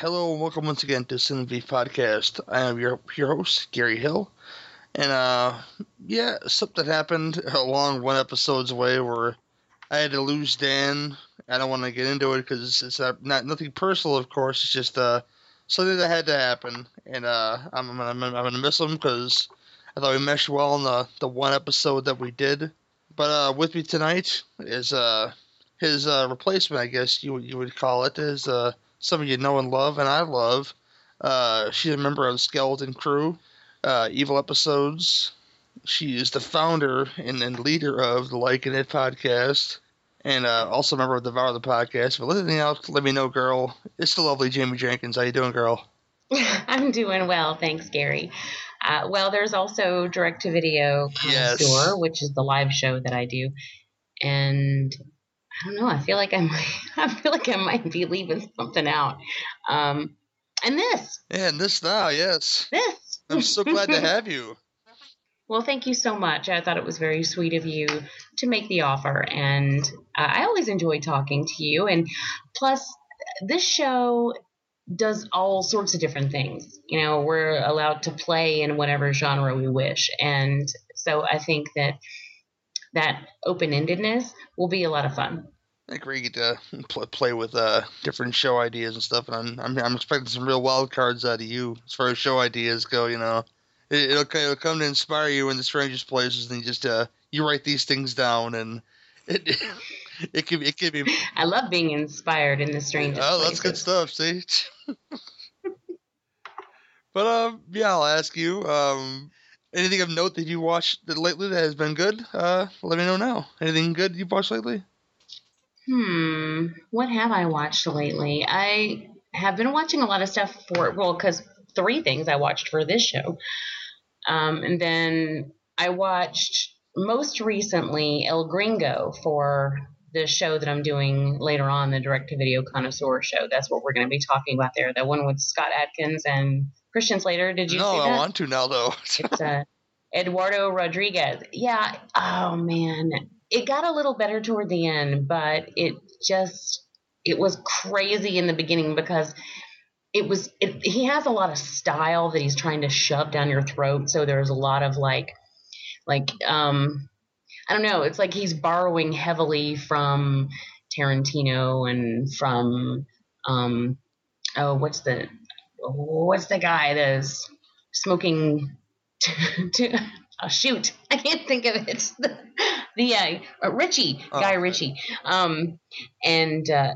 Hello and welcome once again to Cinema Beef Podcast. I am your your host, Gary Hill. And uh yeah, something happened along one episode's way where I had to lose Dan. I don't want to get into it because it's not, not nothing personal, of course. It's just uh something that had to happen, and uh I'm I'm gonna, I'm gonna miss him because I thought we meshed well in the the one episode that we did. But uh with me tonight is uh his uh replacement, I guess you you would call it, is uh some of you know and love, and I love. Uh, she's a member of Skeleton Crew, uh, Evil Episodes. She is the founder and, and leader of the Like and It podcast, and uh, also a member of the Devour the podcast. But anything else, let me know, girl. It's the lovely Jamie Jenkins. How you doing, girl? I'm doing well, thanks, Gary. Uh, well, there's also direct to video Yes. Connoisseur, which is the live show that I do, and I don't know. I feel like I might. I feel like I might be leaving something out. Um, and this, and this now, yes. this. I'm so glad to have you. Well, thank you so much. I thought it was very sweet of you to make the offer, and uh, I always enjoy talking to you. And plus, this show does all sorts of different things. You know, we're allowed to play in whatever genre we wish, and so I think that that open-endedness will be a lot of fun. I think we get to pl- play with uh, different show ideas and stuff, and I'm, I'm I'm expecting some real wild cards out of you as far as show ideas go. You know, it, it'll it'll come to inspire you in the strangest places, and you just uh you write these things down, and it it could it could be I love being inspired in the strangest places. oh that's good stuff. See, but um yeah, I'll ask you um anything of note that you watched that lately that has been good. Uh, let me know now. Anything good you've watched lately? Hmm. What have I watched lately? I have been watching a lot of stuff for well, because three things I watched for this show, um, and then I watched most recently El Gringo for the show that I'm doing later on, the direct to video connoisseur show. That's what we're going to be talking about there. The one with Scott Adkins and Christian Slater. Did you no, I want to now though. It's uh, Eduardo Rodriguez. Yeah. Oh man, it got a little better toward the end, but it just it was crazy in the beginning because it was it, he has a lot of style that he's trying to shove down your throat. So there's a lot of like like um I don't know. It's like he's borrowing heavily from Tarantino and from um oh what's the what's the guy that's smoking to oh, shoot I can't think of it the, the uh, Ritchie Oh, Guy okay. Ritchie um and uh,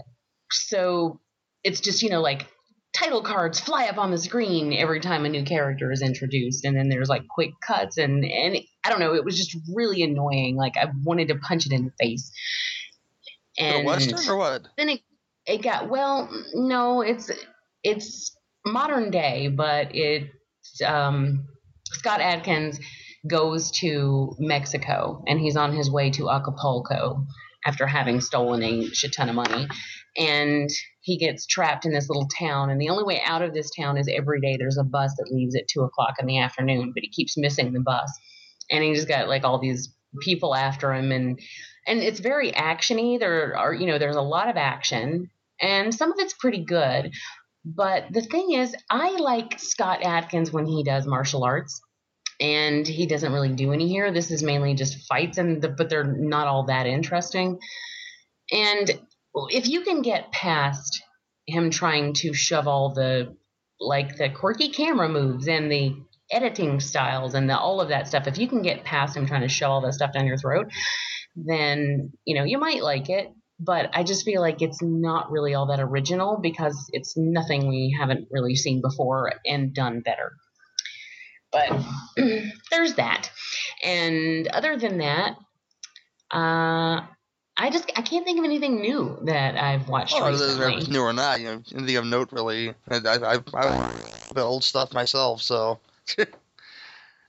so it's just you know like title cards fly up on the screen every time a new character is introduced and then there's like quick cuts and and I don't know it was just really annoying like I wanted to punch it in the face and western or what? then it it got well. No, it's it's modern day, but it um, Scott Adkins goes to Mexico and he's on his way to Acapulco after having stolen a shit ton of money. And he gets trapped in this little town. And the only way out of this town is every day there's a bus that leaves at two o'clock in the afternoon, but he keeps missing the bus. And he just got like all these people after him and and it's very actiony. There are you know, there's a lot of action and some of it's pretty good. But the thing is, I like Scott Adkins when he does martial arts and he doesn't really do any here. This is mainly just fights, and the, but they're not all that interesting. And if you can get past him trying to shove all the like the quirky camera moves and the editing styles and the, all of that stuff, if you can get past him trying to shove all that stuff down your throat, then you know you might like it. But I just feel like it's not really all that original because it's nothing we haven't really seen before and done better. But there's that. And other than that, uh, I just I can't think of anything new that I've watched whether recently. it's new or not, you know, anything of note really. I, I, I, I old stuff myself, so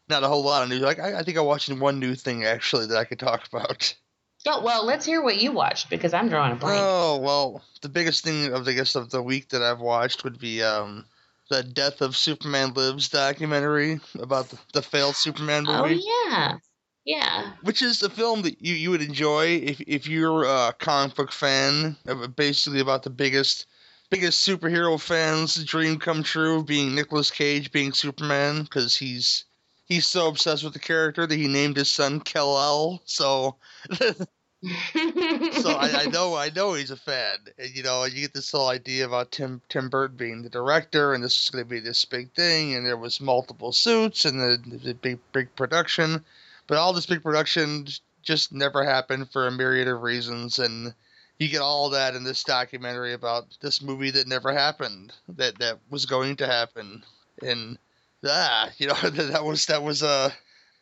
not a whole lot of new. Like I, I think I watched one new thing actually that I could talk about. Oh, well, let's hear what you watched because I'm drawing a blank. Oh well, the biggest thing of the guess of the week that I've watched would be um the Death of Superman Lives documentary about the, the failed Superman movie. oh yeah, yeah. which is a film that you, you would enjoy if, if you're a comic book fan basically about the biggest biggest superhero fans dream come true being Nicolas Cage being Superman because he's he's so obsessed with the character that he named his son Kal-El so so I, I know I know he's a fan. And you know you get this whole idea about Tim Tim Burton being the director and this is going to be this big thing and there was multiple suits and the, the big big production. But all this big production just never happened for a myriad of reasons and you get all that in this documentary about this movie that never happened that that was going to happen. And ah you know that, was that was a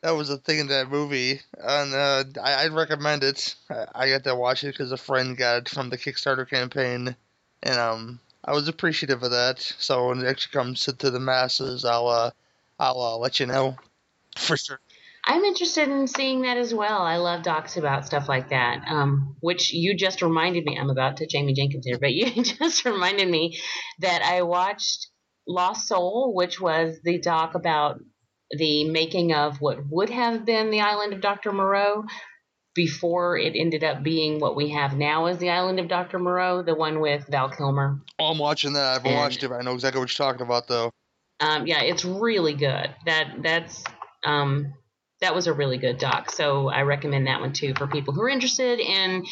that was a thing in that movie. And uh, I, I'd recommend it. I, I got to watch it because a friend got it from the Kickstarter campaign. And um I was appreciative of that. So when it actually comes to, to the masses I'll uh, I'll uh, let you know. For sure. I'm interested in seeing that as well. I love docs about stuff like that, um, which you just reminded me. I'm about to Jamie Jenkins here, but you just reminded me that I watched Lost Soul, which was the doc about the making of what would have been the island of Dr. Moreau before it ended up being what we have now as the island of Dr. Moreau, the one with Val Kilmer. Oh, I'm watching that. I haven't And- watched it. But I know exactly what you're talking about, though. Um, yeah, it's really good. That that's um, that was a really good doc. So I recommend that one too for people who are interested in,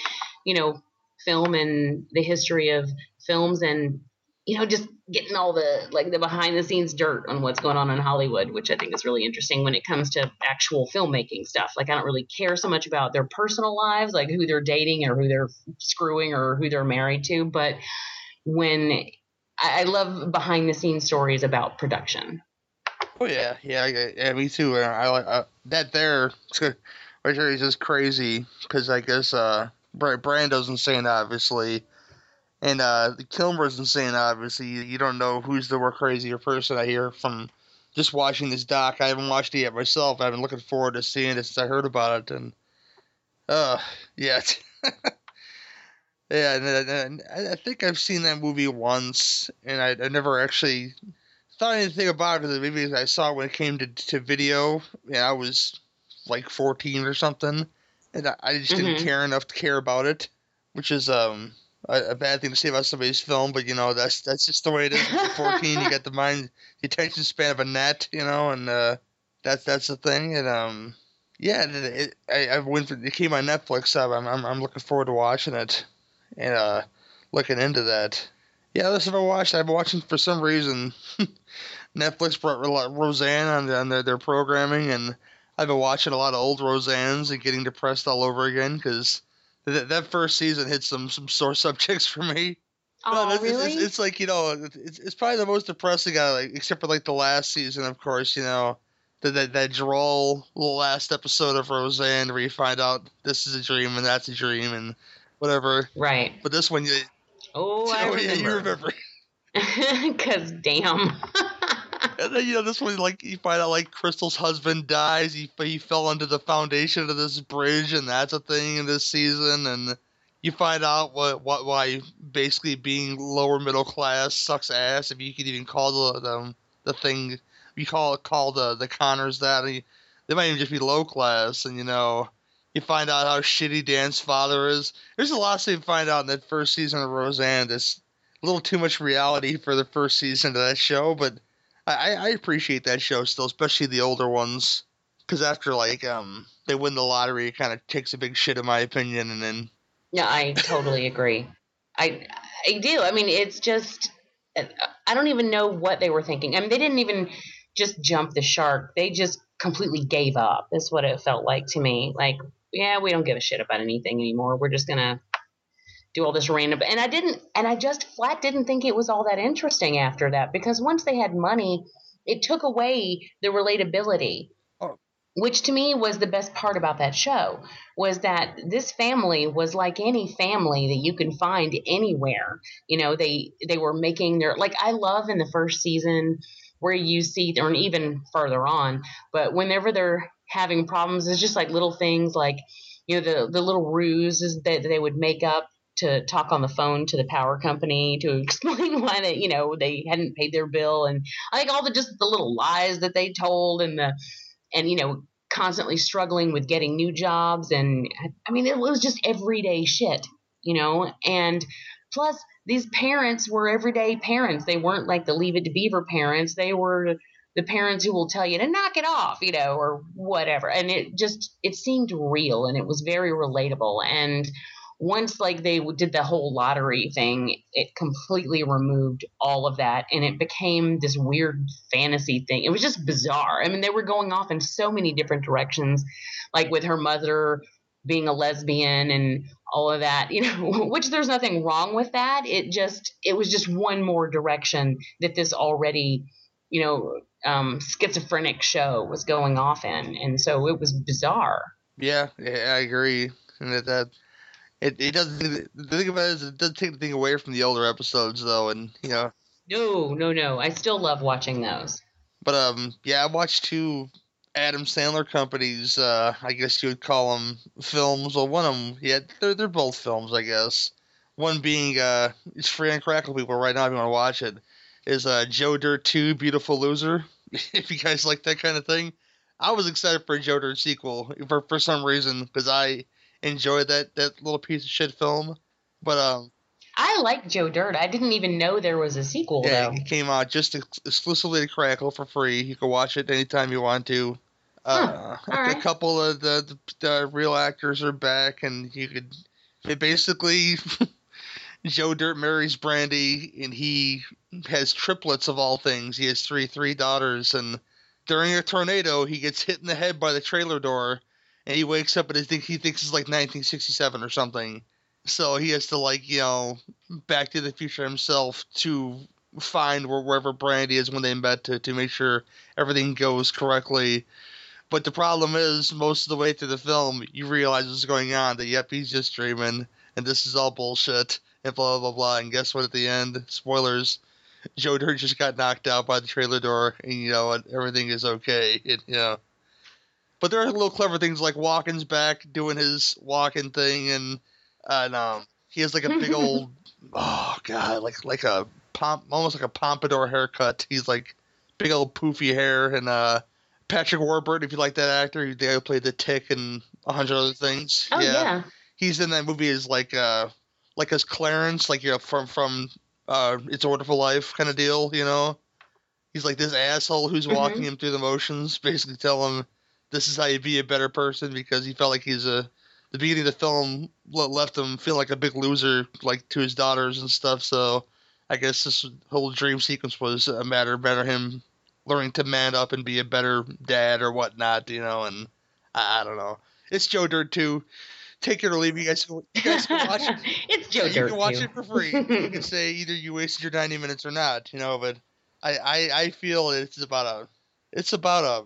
you know, film and the history of films and you know just getting all the like the behind the scenes dirt on what's going on in Hollywood, which I think is really interesting when it comes to actual filmmaking stuff. Like I don't really care so much about their personal lives, like who they're dating or who they're screwing or who they're married to, but when I love behind the scenes stories about production. Oh yeah, yeah, yeah, me too. I like uh, that there. There is just crazy because I guess uh, Bra- Brando's insane, obviously, and uh, Kilmer's insane, obviously. You, don't know who's the more crazier person. I hear from just watching this doc. I haven't watched it yet myself. I've been looking forward to seeing it since I heard about it, and uh, yeah. Yeah, and, and, and I think I've seen that movie once, and I, I never actually thought anything about it. Because the movie I saw it when it came to to video, and I was like 14 or something, and I, I just didn't Mhm. care enough to care about it, which is um a, bad thing to say about somebody's film, but you know that's that's just the way it is. 14, you get the mind, the attention span of a gnat, you know, and uh, that's that's the thing, and um. Yeah, it, it, I, I went for, it came on Netflix, so I'm, I'm I'm looking forward to watching it and uh, looking into that. Yeah, this have I watched. I've been watching for some reason. Netflix brought Roseanne on, on their, their programming, and I've been watching a lot of old Roseannes and getting depressed all over again because th- that first season hit some some sore subjects for me. Oh, it's, it's- really? It's, it's like you know, it's, it's probably the most depressing, uh, like, except for like the last season, of course. You know, that that, that droll last episode of Roseanne where you find out this is a dream and that's a dream, and whatever. Right. But this one, you, Oh, I oh yeah, you remember. remember. Cause damn. And then you know this one, like you find out like Crystal's husband dies. He he fell under the foundation of this bridge, and that's a thing in this season. And you find out what what why basically being lower middle class sucks ass. If you could even call the the, the thing you call call the the Conners that you- they might even just be low class. And you know you find out how shitty Dan's father is. There's a lot to find out in that first season of Roseanne. That's a little too much reality for the first season of that show, but. I, I appreciate that show still, especially the older ones, because after like um they win the lottery, it kind of takes a big shit in my opinion, and then Yeah, I totally agree. I I do. I mean, it's just I don't even know what they were thinking. I mean, they didn't even just jump the shark. They just completely gave up. That's what it felt like to me. Like, yeah, we don't give a shit about anything anymore. We're just gonna do all this random and I didn't and I just flat didn't think it was all that interesting after that because once they had money, it took away the relatability. Oh. Which to me was the best part about that show was that this family was like any family that you can find anywhere. You know, they they were making their like I love in the first season where you see or even further on, but whenever they're having problems, it's just like little things like you know the the little ruses that they would make up to talk on the phone to the power company to explain why they you know they hadn't paid their bill and I think all the just the little lies that they told and the and you know constantly struggling with getting new jobs and I mean it was just everyday shit you know? And plus these parents were everyday parents. They weren't like the leave it to beaver parents. They were the parents who will tell you to knock it off you know or whatever. And it just it seemed real and it was very relatable. And once like they did the whole lottery thing it completely removed all of that and it became this weird fantasy thing. It was just bizarre. I mean they were going off in so many different directions like with her mother being a lesbian and all of that you know which there's nothing wrong with that. It just it was just one more direction that this already you know um schizophrenic show was going off in and so it was bizarre. Yeah, yeah I agree, and that, that it it doesn't. The thing about it is it doesn't take anything away from the older episodes though, and you know, no no no i still love watching those but um yeah, I watched two Adam Sandler companies. Uh, I guess you would call them films. Well, one of them, yeah, they're they're both films, I guess. One being uh, it's free on Crackle people right now if you want to watch it. Is uh, Joe Dirt Two Beautiful Loser? if you guys like that kind of thing, I was excited for a Joe Dirt sequel for for some reason because I enjoyed that that little piece of shit film. But um, I like Joe Dirt. I didn't even know there was a sequel yeah, though. it came out just ex- exclusively to Crackle for free. You can watch it anytime you want to. Uh, all a couple of the, the, the real actors are back, and you could. It basically, Joe Dirt marries Brandy, and he has triplets of all things. He has three three daughters, and during a tornado, he gets hit in the head by the trailer door, and he wakes up and he thinks he thinks it's like 1967 or something. So he has to like you know Back to the Future himself to find where, wherever Brandy is when they met to to make sure everything goes correctly. But the problem is, most of the way through the film, you realize what's going on. That yep, he's just dreaming, and this is all bullshit, and blah blah blah. And guess what? At the end, spoilers, Joe Dirt just got knocked out by the trailer door, and you know? Everything is okay. It, you know. But there are little clever things like Walken's back doing his walking thing, and and um, he has like a big old oh god, like like a pomp, almost like a pompadour haircut. He's like big old poofy hair, and uh, Patrick Warburton, if you like that actor, he the guy played the Tick and a hundred other things. Oh yeah. he's in that movie as like uh like as Clarence, like you know from from uh It's a Wonderful Life kind of deal, you know. He's like this asshole who's Mhm. walking him through the motions, basically tell him this is how you be a better person because he felt like he's a the beginning of the film left him feel like a big loser like to his daughters and stuff. So I guess this whole dream sequence was a matter matter him learning to man up and be a better dad or whatnot, you know. And I, I don't know. It's Joe Dirt too. Take it or leave. it. You guys, you guys can watch it. it's Joe Dirt. you Dirt can watch too. it for free. you can say either you wasted your ninety minutes or not, you know. But I, I, I feel it's about a, it's about a,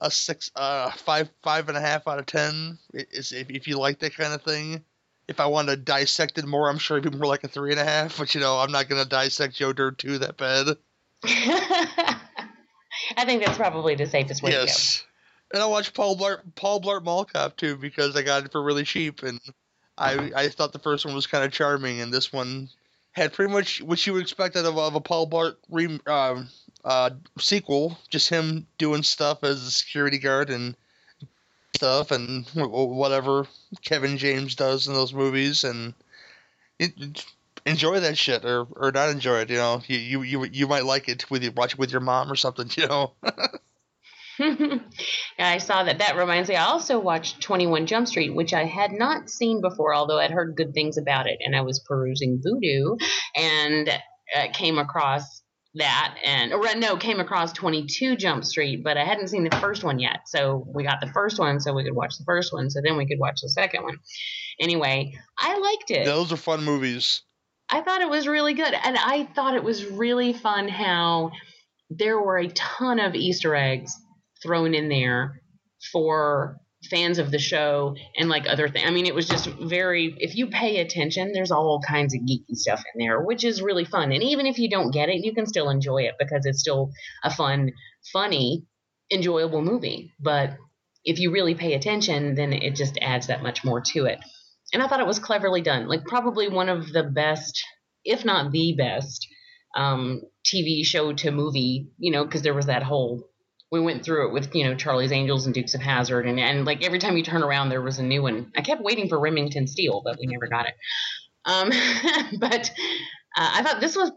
a six, uh, five, five and a half out of ten. Is if, if you like that kind of thing, if I wanted to dissect it more, I'm sure it'd be more like a three and a half. But you know, I'm not gonna dissect Joe Dirt two that bad. I think that's probably the safest way to go. yes. And I watched Paul Blart Paul Blart Mall Cop too because I got it for really cheap, and I I thought the first one was kind of charming, and this one had pretty much what you would expect out of, of a Paul Blart re, uh, uh, sequel, just him doing stuff as a security guard and stuff, and whatever Kevin James does in those movies, and it, enjoy that shit or, or not enjoy it. You know, you, you you you might like it with you watch it with your mom or something. You know. yeah, I saw that. That reminds me. I also watched Twenty One Jump Street, which I had not seen before, although I'd heard good things about it. And I was perusing Vudu and uh, came across that, and or no, came across Twenty Two Jump Street, but I hadn't seen the first one yet. So we got the first one, so we could watch the first one. So then we could watch the second one. Anyway, I liked it. Those are fun movies. I thought it was really good. And I thought it was really fun how there were a ton of Easter eggs thrown in there for fans of the show and like other things. I mean, it was just very, if you pay attention, there's all kinds of geeky stuff in there, which is really fun. And even if you don't get it, you can still enjoy it because it's still a fun, funny, enjoyable movie. But if you really pay attention, then it just adds that much more to it and I thought it was cleverly done. Like probably one of the best, if not the best, um, TV show to movie. You know, because there was that whole. We went through it with you know Charlie's Angels and Dukes of Hazzard, and and like every time you turn around, there was a new one. I kept waiting for Remington Steele, but we never got it. Um, but uh, I thought this was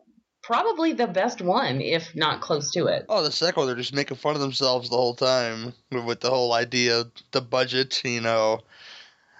probably the best one, if not close to it. Oh, the second one, they're just making fun of themselves the whole time with, the whole idea, the budget, you know.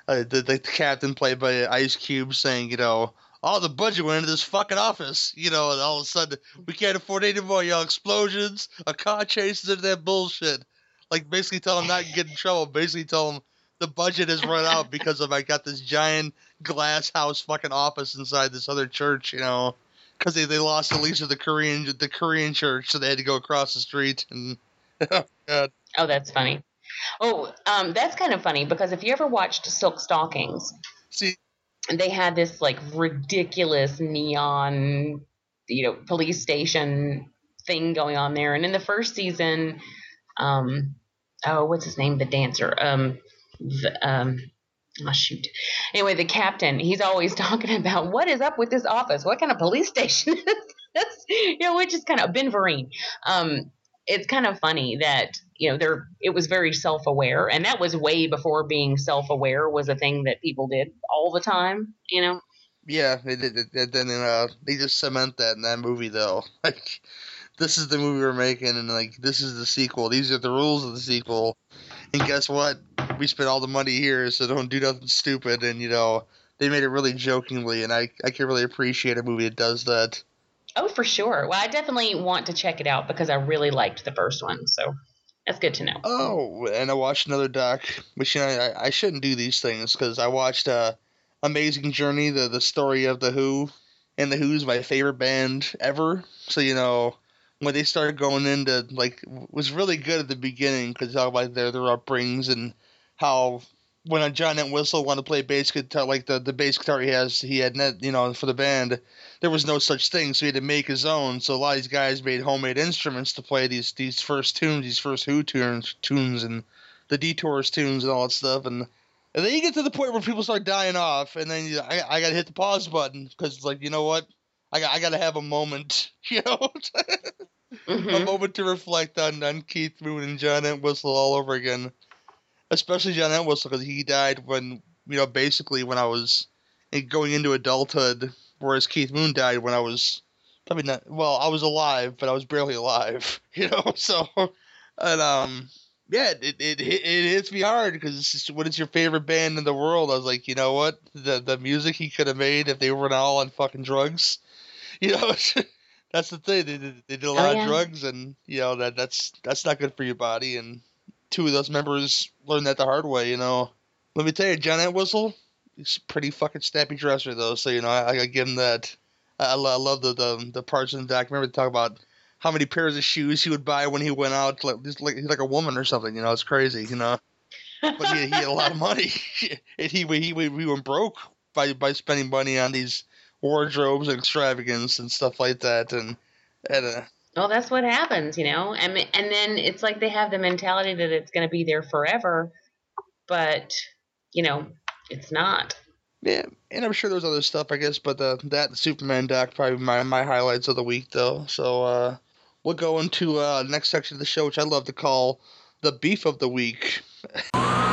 Uh, the, the captain played by Ice Cube saying, you know, all the budget went into this fucking office, you know, and all of a sudden we can't afford any more, y'all. Explosions, a car chases into that bullshit. Like basically tell them not to get in trouble. Basically tell them the budget has run out because of I got this giant glass house fucking office inside this other church, you know, because they, they lost the lease of the Korean the Korean church, so they had to go across the street and. oh, God. Oh, that's funny. Oh, um, that's kind of funny because if you ever watched Silk Stalkings, See, they had this like ridiculous neon, you know, police station thing going on there. And in the first season, um, oh, what's his name? The dancer. Um, the, um, oh shoot. Anyway, the captain, he's always talking about what is up with this office? What kind of police station is this? You know, which is kind of Ben Vereen. Um, it's kind of funny that you know there it was very self-aware and that was way before being self-aware was a thing that people did all the time you know Yeah, they did. Then uh, they just cement that in that movie, though. Like, this is the movie we're making, and like, this is the sequel. These are the rules of the sequel. And guess what? We spent all the money here, so don't do nothing stupid. And you know, they made it really jokingly, and I I can really appreciate a movie that does that. oh for sure well i definitely want to check it out because i really liked the first one so that's good to know Oh, and I watched another doc, which you know I, I shouldn't do these things because I watched uh, Amazing Journey, the the story of the Who, and the Who's my favorite band ever. So you know when they started going into like was really good at the beginning because they talk about their their upbringings and how when a John Entwistle wanted to play bass guitar like the the bass guitar he has he had net you know for the band there was no such thing so he had to make his own. So a lot of these guys made homemade instruments to play these these first tunes these first Who tunes tunes and the Detours tunes and all that stuff. And and then you get to the point where people start dying off and then you, I I gotta hit the pause button because it's like you know what? I got I gotta have a moment you know? A Mhm. moment to reflect on, on Keith Moon and John Entwistle all over again. Especially John Entwistle because he died when, you know, basically when I was going into adulthood, whereas Keith Moon died when I was probably not, well, I was alive, but I was barely alive, you know? So, and, um, yeah, it, it, it, it hits me hard because it's what is your favorite band in the world? I was like, you know what? The, the music he could have made if they weren't all on fucking drugs, you know? that's the thing. They did, they did a lot yeah. of drugs, and you know that that's that's not good for your body. And two of those members learned that the hard way. You know, let me tell you, John Entwistle, he's a pretty fucking snappy dresser though. So you know, I, I give him that. I, I love the, the the parts in the. Remember to talk about how many pairs of shoes he would buy when he went out, like like he's like a woman or something. You know, it's crazy. You know, but he, he had a lot of money, and he he he, he went broke by by spending money on these wardrobes and extravagance and stuff like that, and and uh, Well, that's what happens, you know. And and then it's like they have the mentality that it's going to be there forever, but you know, it's not. yeah, and I'm sure there's other stuff, I guess, but uh, that Superman doc probably my my highlights of the week though. So uh, we'll go into uh, next section of the show, which I love to call the beef of the week.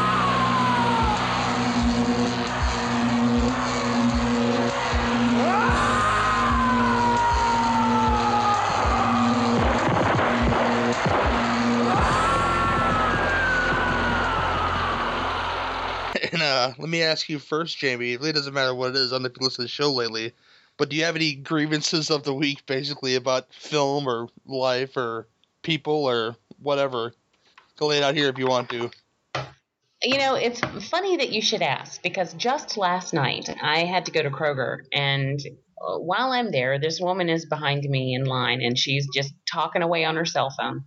let me ask you first, Jamie. It really doesn't matter what it is. I don't know if you listen to the show lately, but do you have any grievances of the week, basically about film or life or people or whatever? Go lay it out here if you want to. You know, it's funny that you should ask because just last night I had to go to Kroger, and uh, while I'm there, this woman is behind me in line, and she's just talking away on her cell phone.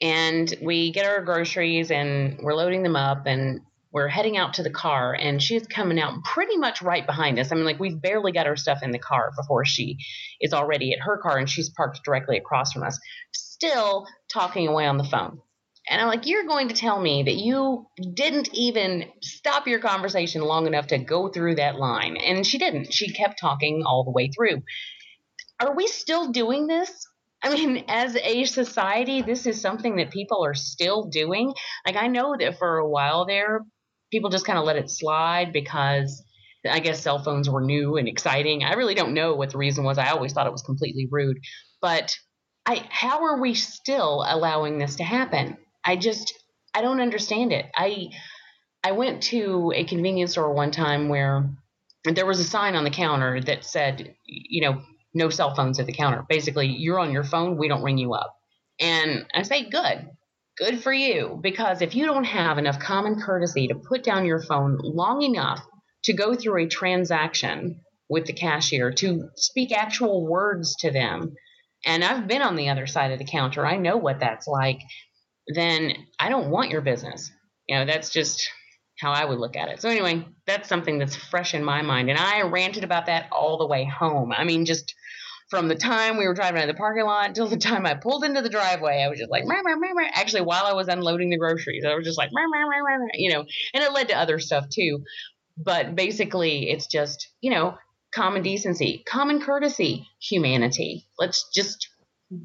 And we get our groceries, and we're loading them up, and we're heading out to the car, and she's coming out pretty much right behind us. I mean, like we've barely got our stuff in the car before she is already at her car, and she's parked directly across from us, still talking away on the phone. And I'm like, you're going to tell me that you didn't even stop your conversation long enough to go through that line. And she didn't. She kept talking all the way through. Are we still doing this? I mean, as a society, this is something that people are still doing. Like, I know that for a while there, people just kind of let it slide because I guess cell phones were new and exciting. I really don't know what the reason was. I always thought it was completely rude. But I, how are we still allowing this to happen? I just I don't understand it. I I went to a convenience store one time where there was a sign on the counter that said, you know, no cell phones at the counter. Basically, you're on your phone, we don't ring you up. And I say, good. Good for you. Because if you don't have enough common courtesy to put down your phone long enough to go through a transaction with the cashier, to speak actual words to them, and I've been on the other side of the counter, I know what that's like then I don't want your business. You know, that's just how I would look at it. So anyway, that's something that's fresh in my mind. And I ranted about that all the way home. I mean, just from the time we were driving out of the parking lot until the time I pulled into the driveway, I was just like, actually, while I was unloading the groceries, I was just like, you know, and it led to other stuff too. But basically, it's just, you know, common decency, common courtesy, humanity. Let's just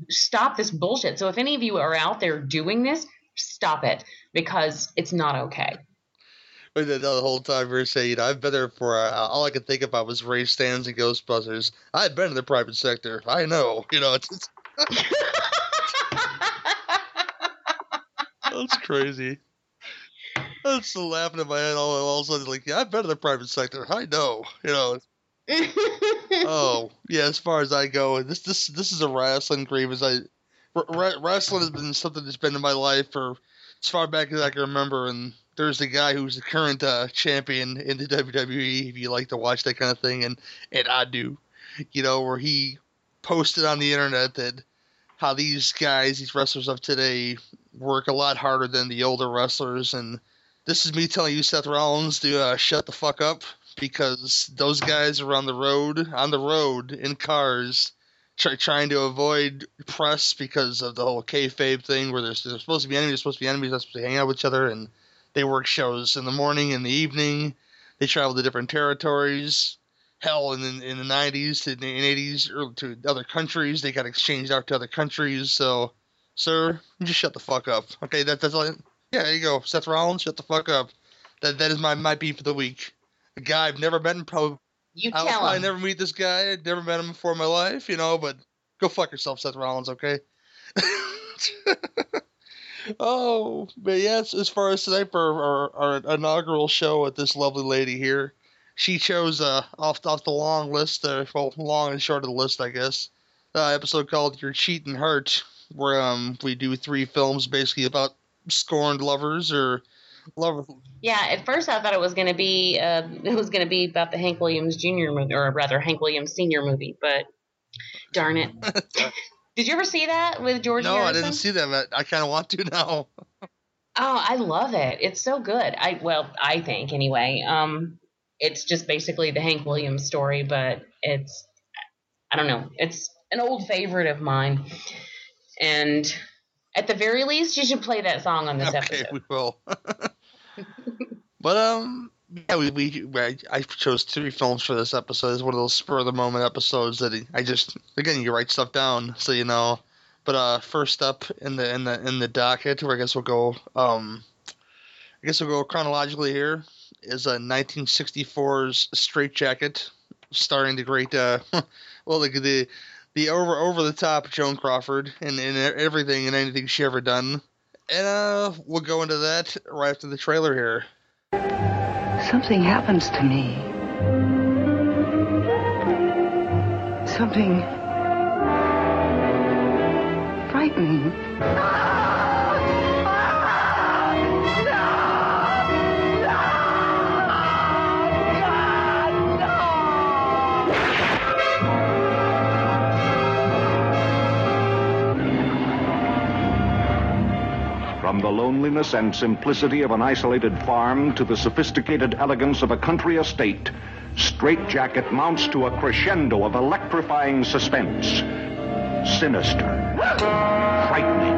stop this bullshit. So if any of you are out there doing this, stop it because it's not okay. The, the whole time we were saying, I've been there for uh, all I could think about was Ray Stantz and Ghostbusters. I've been in the private sector. I know. You know, it's, it's that's crazy. I'm still laughing in my head all, all of a sudden, like, yeah, I've been in the private sector. I know. You know, oh yeah, as far as I go, this this this is a wrestling grievance. I r- wrestling has been something that's been in my life for as far back as I can remember. And there's a guy who's the current uh, champion in the WWE. If you like to watch that kind of thing, and and I do, you know, where he posted on the internet that how these guys, these wrestlers of today, work a lot harder than the older wrestlers. And this is me telling you, Seth Rollins, to uh, shut the fuck up because those guys are on the road, on the road in cars, try, trying to avoid press because of the whole kayfabe thing, where there's, supposed to be enemies, there's supposed to be enemies, they're supposed to hang out with each other, and they work shows in the morning, and the evening. They travel to different territories. Hell, in the, in the 90s to the 80s, or to other countries, they got exchanged out to other countries. So, sir, just shut the fuck up. Okay, that, that's all. Yeah, there you go. Seth Rollins, shut the fuck up. That that is my my beef for the week. A guy I've never met, and probably You I'll tell probably him. never meet this guy. I'd never met him before in my life, you know. But go fuck yourself, Seth Rollins. Okay. oh, but yes. As far as tonight for our, our inaugural show with this lovely lady here, she chose uh off off the long list, uh, well, long and short of the list, I guess. Uh, episode called "Your Cheating Heart," where um we do three films basically about scorned lovers or lover. Yeah, at first I thought it was going to be uh, it was going to be about the Hank Williams Jr. movie, or rather Hank Williams Senior movie. But darn it, did you ever see that with George no, I didn't see that. But I kind of want to now. Oh, I love it. It's so good. I well, I think anyway. Um, it's just basically the Hank Williams story, but it's I don't know, it's an old favorite of mine, and at the very least, you should play that song on this okay, episode. we will. but um, yeah, we, we I, chose three films for this episode. It's one of those spur of the moment episodes that I just again you write stuff down so you know. But uh, first up in the in the in the docket, where I guess we'll go um, I guess we'll go chronologically here is a 1964's Strait-Jacket, starring the great uh, well the the the over over the top Joan Crawford and, and everything and anything she ever done. And uh, we'll go into that right after the trailer here. Something happens to me. Something frightening. From the loneliness and simplicity of an isolated farm to the sophisticated elegance of a country estate, Strait-Jacket mounts to a crescendo of electrifying suspense. Sinister. Frightening.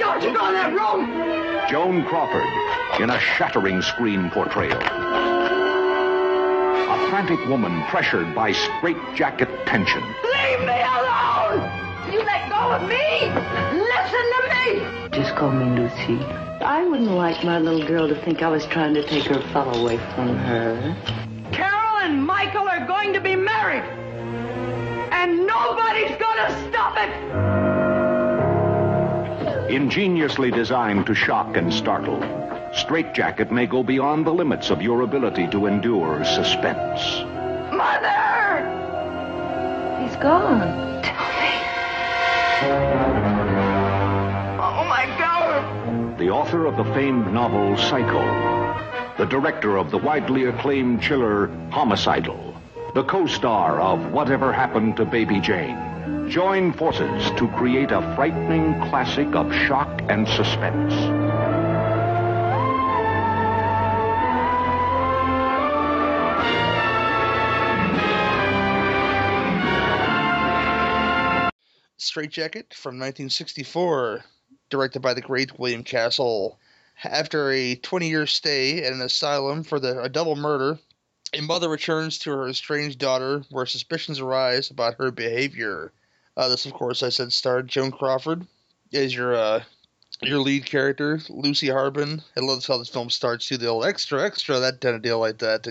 Don't you go in that room! Joan Crawford in a shattering screen portrayal. A frantic woman pressured by straitjacket tension. Leave me alone! You let go of me! Listen to me! Just call me Lucy. I wouldn't like my little girl to think I was trying to take her fellow away from her. Carol and Michael are going to be married! And nobody's gonna stop it! Ingeniously designed to shock and startle, Straitjacket may go beyond the limits of your ability to endure suspense. Mother! He's gone. Tell me. Oh my God! The author of the famed novel Psycho, the director of the widely acclaimed chiller Homicidal, the co-star of Whatever Happened to Baby Jane, join forces to create a frightening classic of shock and suspense. Strait-Jacket from 1964, directed by the great William Castle. After a 20 year stay at an asylum for the, a double murder, a mother returns to her estranged daughter where suspicions arise about her behavior. Uh, this, of course, I said starred Joan Crawford as your uh, your lead character, Lucy Harbin. I love how this film starts too. The old extra, extra, that kind of deal like that.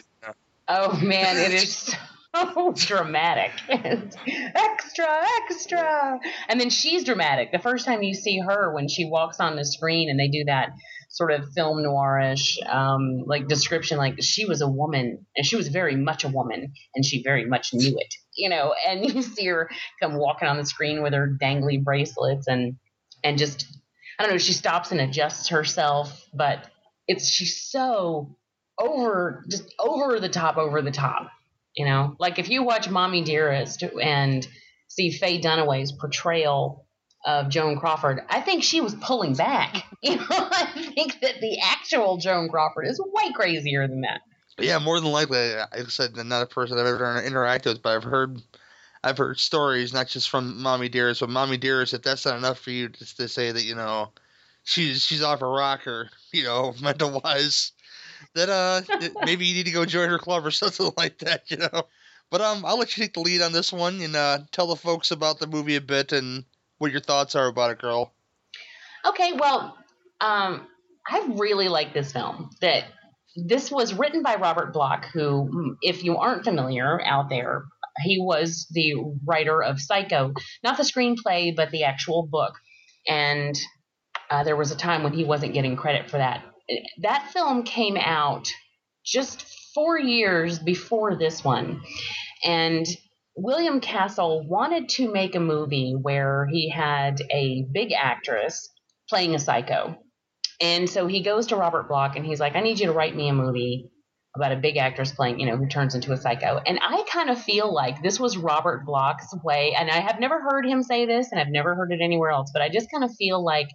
Oh man, it is so dramatic. extra, extra. And then she's dramatic. The first time you see her when she walks on the screen and they do that sort of film noirish um, like description, like she was a woman and she was very much a woman and she very much knew it, you know. And you see her come walking on the screen with her dangly bracelets and and just I don't know. She stops and adjusts herself, but it's she's so over just over the top, over the top. You know, like if you watch Mommy Dearest and see Faye Dunaway's portrayal of Joan Crawford, I think she was pulling back. You know, I think that the actual Joan Crawford is way crazier than that. Yeah, more than likely, I said, not a person I've ever interacted with, but I've heard, I've heard stories not just from Mommy Dearest, but Mommy Dearest. If that's not enough for you just to say that you know, she's she's off a rocker, you know, mental wise, that uh maybe you need to go join her club or something like that, you know. But um, I'll let you take the lead on this one and uh, tell the folks about the movie a bit and what your thoughts are about it, girl. Okay, well, um, I really like this film. That this was written by Robert Bloch, who, if you aren't familiar out there, he was the writer of Psycho, not the screenplay, but the actual book. And uh, there was a time when he wasn't getting credit for that. That film came out just four years before this one. And William Castle wanted to make a movie where he had a big actress playing a psycho. And so he goes to Robert Bloch and he's like, I need you to write me a movie about a big actress playing, you know, who turns into a psycho. And I kind of feel like this was Robert Bloch's way. And I have never heard him say this and I've never heard it anywhere else, but I just kind of feel like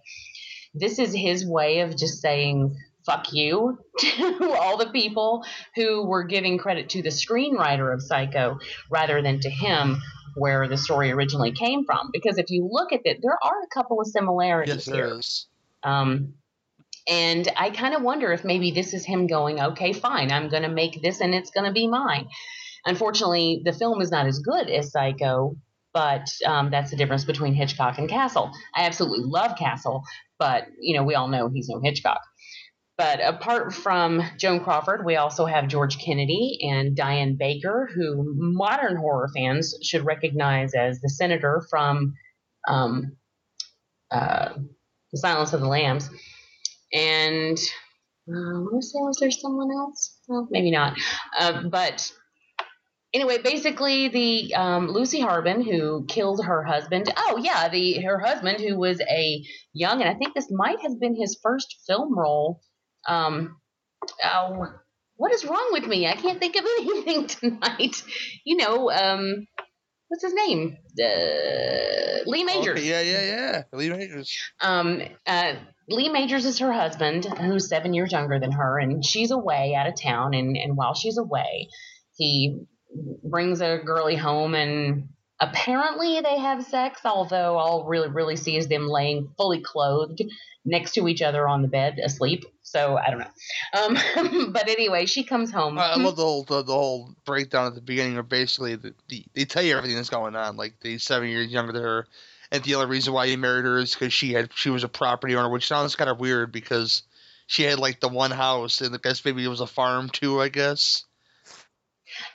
this is his way of just saying fuck you to all the people who were giving credit to the screenwriter of Psycho rather than to him where the story originally came from. Because if you look at it there are a couple of similarities Yes, here. um, and I kind of wonder if maybe this is him going, okay, fine, I'm going to make this and it's going to be mine. Unfortunately, the film is not as good as Psycho, but um, that's the difference between Hitchcock and Castle. I absolutely love Castle, but you know we all know he's no Hitchcock. But apart from Joan Crawford, we also have George Kennedy and Diane Baker, who modern horror fans should recognize as the senator from um, uh, The Silence of the Lambs. And uh, I want to say, was there someone else? Well, maybe not. Uh, but anyway, basically, the um, Lucy Harbin who killed her husband. Oh yeah, the her husband who was a young, and I think this might have been his first film role. Um, oh, what is wrong with me? I can't think of anything tonight. You know, um, what's his name? Uh, Lee Majors. Okay, yeah, yeah, yeah. Lee Majors. Um, uh, Lee Majors is her husband, who's seven years younger than her, and she's away out of town. And, and while she's away, he brings a girly home, and apparently they have sex. Although all really really see is them laying fully clothed next to each other on the bed, asleep. So I don't know. Um, but anyway, she comes home. I I love the whole the, the whole breakdown at the beginning where basically the, the, they tell you everything that's going on. Like he's seven years younger than her, and the only reason why he married her is because she had she was a property owner, which sounds kind of weird because she had like the one house, and I guess maybe it was a farm too. I guess.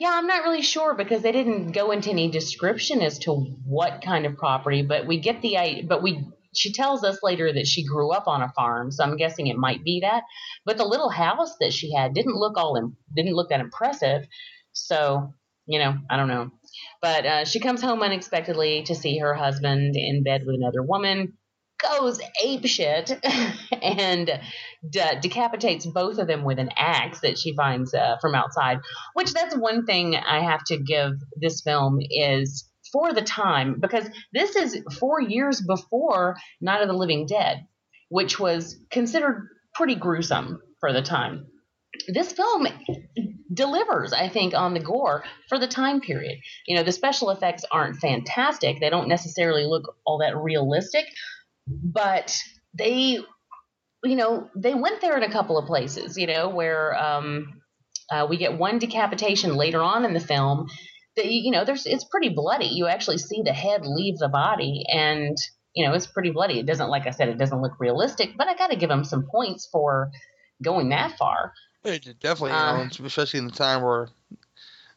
Yeah, I'm not really sure because they didn't go into any description as to what kind of property, but we get the but we she tells us later that she grew up on a farm, so I'm guessing it might be that. But the little house that she had didn't look all im- didn't look that impressive. So, you know, I don't know. But uh, she comes home unexpectedly to see her husband in bed with another woman, goes ape shit, and de- decapitates both of them with an axe that she finds uh, from outside. Which that's one thing I have to give this film is for the time because this is four years before Night of the Living Dead, which was considered pretty gruesome for the time. This film delivers, I think, on the gore for the time period. You know, the special effects aren't fantastic. They don't necessarily look all that realistic, but they, you know, they went there in a couple of places, you know, where um, uh, we get one decapitation later on in the film that, you know, there's it's pretty bloody. You actually see the head leave the body and, you know, it's pretty bloody. It doesn't, like I said, it doesn't look realistic, but I got to give them some points for going that far. It definitely, you Uh, know, especially in the time where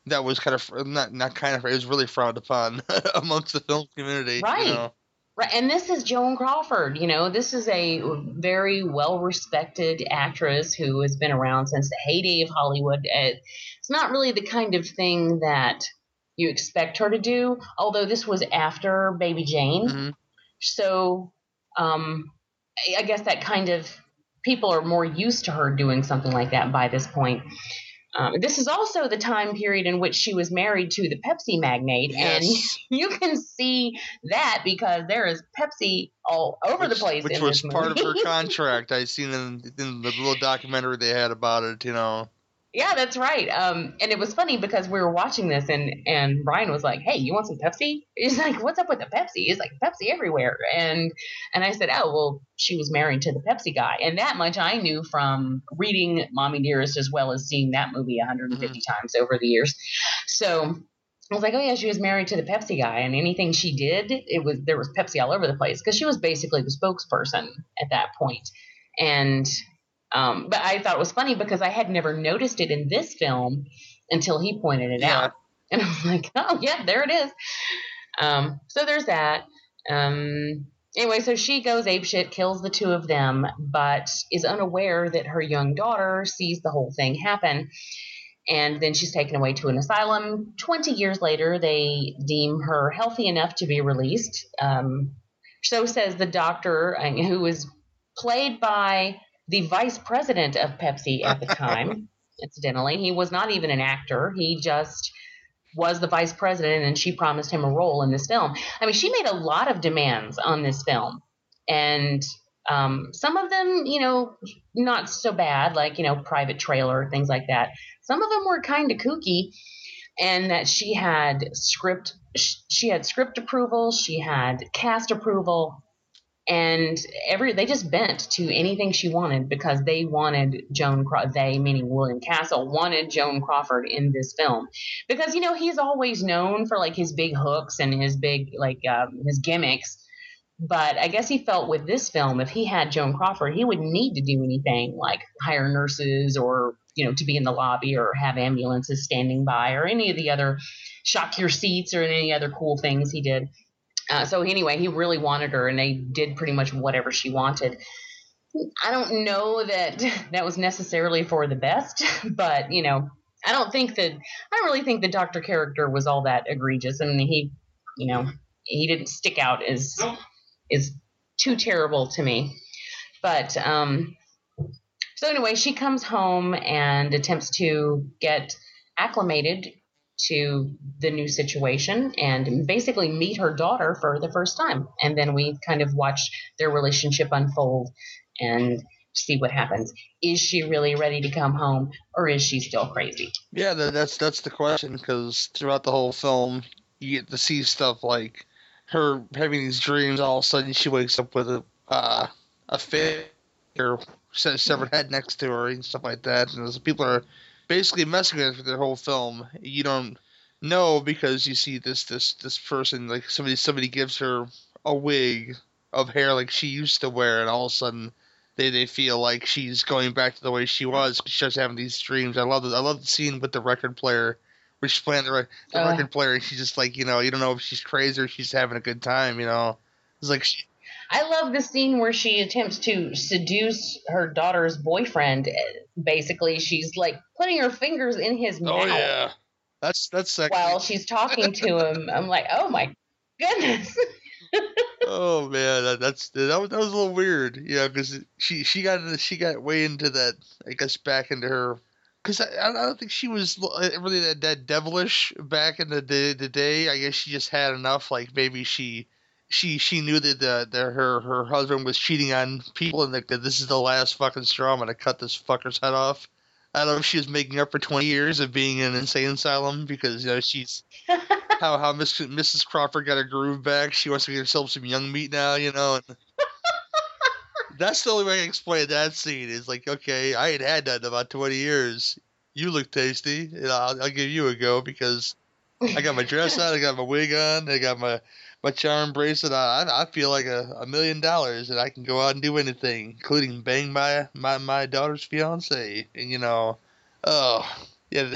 that was kind of not not kind of it was really frowned upon amongst the film community. Right. You know? Right, and this is Joan Crawford. You know, this is a very well-respected actress who has been around since the heyday of Hollywood. Uh, It's not really the kind of thing that you expect her to do. Although this was after Baby Jane, Mhm. so um, I guess that kind of people are more used to her doing something like that by this point. Um, this is also the time period in which she was married to the Pepsi magnate, and you can see that because there is Pepsi all over the place. Which was part of her contract. I seen in, in the little documentary they had about it. You know. Yeah, that's right. Um, and it was funny because we were watching this, and and Brian was like, "Hey, you want some Pepsi?" He's like, "What's up with the Pepsi?" He's like, "Pepsi everywhere." And and I said, "Oh, well, she was married to the Pepsi guy," and that much I knew from reading Mommy Dearest as well as seeing that movie 150 times over the years. So. I was like, oh yeah, she was married to the Pepsi guy, and anything she did, it was there was Pepsi all over the place because she was basically the spokesperson at that point. And um, but I thought it was funny because I had never noticed it in this film until he pointed it Yeah. out, and I was like, oh yeah, there it is. Um, so there's that. Um, anyway, so she goes apeshit, kills the two of them, but is unaware that her young daughter sees the whole thing happen. And then she's taken away to an asylum. 20 years later, they deem her healthy enough to be released. Um, so says the doctor, uh, who was played by the vice president of Pepsi at the time, incidentally. He was not even an actor, he just was the vice president, and she promised him a role in this film. I mean, she made a lot of demands on this film. And Um, some of them, you know, not so bad, like you know, private trailer things like that. Some of them were kind of kooky, and that she had script, she had script approval, she had cast approval, and every they just bent to anything she wanted because they wanted Joan they meaning William Castle wanted Joan Crawford in this film. Because you know he's always known for like his big hooks and his big like um, his gimmicks. But I guess he felt with this film if he had Joan Crawford he wouldn't need to do anything like hire nurses or you know to be in the lobby or have ambulances standing by or any of the other shock your seats or any other cool things he did uh, so anyway, he really wanted her, and they did pretty much whatever she wanted. I don't know that that was necessarily for the best, but you know, I don't think that I don't really think the doctor character was all that egregious. I mean, he, you know, he didn't stick out as is too terrible to me. But um, so anyway, she comes home and attempts to get acclimated to the new situation and basically meet her daughter for the first time. And then we kind of watch their relationship unfold and see what happens. Is she really ready to come home or is she still crazy? Yeah, that's that's the question because throughout the whole film, you get to see stuff like her having these dreams. All of a sudden, she wakes up with a uh, a figure, severed head next to her, and stuff like that. And people are basically messing with her for the whole film. You don't know because you see this this this person like somebody somebody gives her a wig of hair like she used to wear, and all of a sudden they, they feel like she's going back to the way she was. She starts having these dreams. I love the I love the scene with the record player where she's playing the, the Uh. record player, and she's just like you know you don't know if she's crazy or she's having a good time. You know, it's like she I love the scene where she attempts to seduce her daughter's boyfriend. Basically, she's like putting her fingers in his oh mouth yeah, that's that's sexy. while she's talking to him. I'm like, oh my goodness. Oh man, that, that's that was, that was a little weird, yeah, because she she got she got way into that, I guess, back into her, because I, I don't think she was uh, really that, that devilish back in the day, the day. I guess she just had enough, like maybe she she she knew that the, the her her husband was cheating on people, and like that this is the last fucking straw. I'm gonna cut this fucker's head off. I don't know if she was making up for 20 years of being in an insane asylum because you know she's how how Miss, Mrs. Crawford got her groove back. She wants to get herself some young meat now, you know. And that's the only way I can explain that scene. Is like, okay, I ain't had that in about 20 years. You look tasty, and I'll, I'll give you a go because I got my dress on, I got my wig on, I got my my charm bracelet on. I, I feel like a, a million dollars, and I can go out and do anything, including bang my my my daughter's fiance. And you know, oh yeah.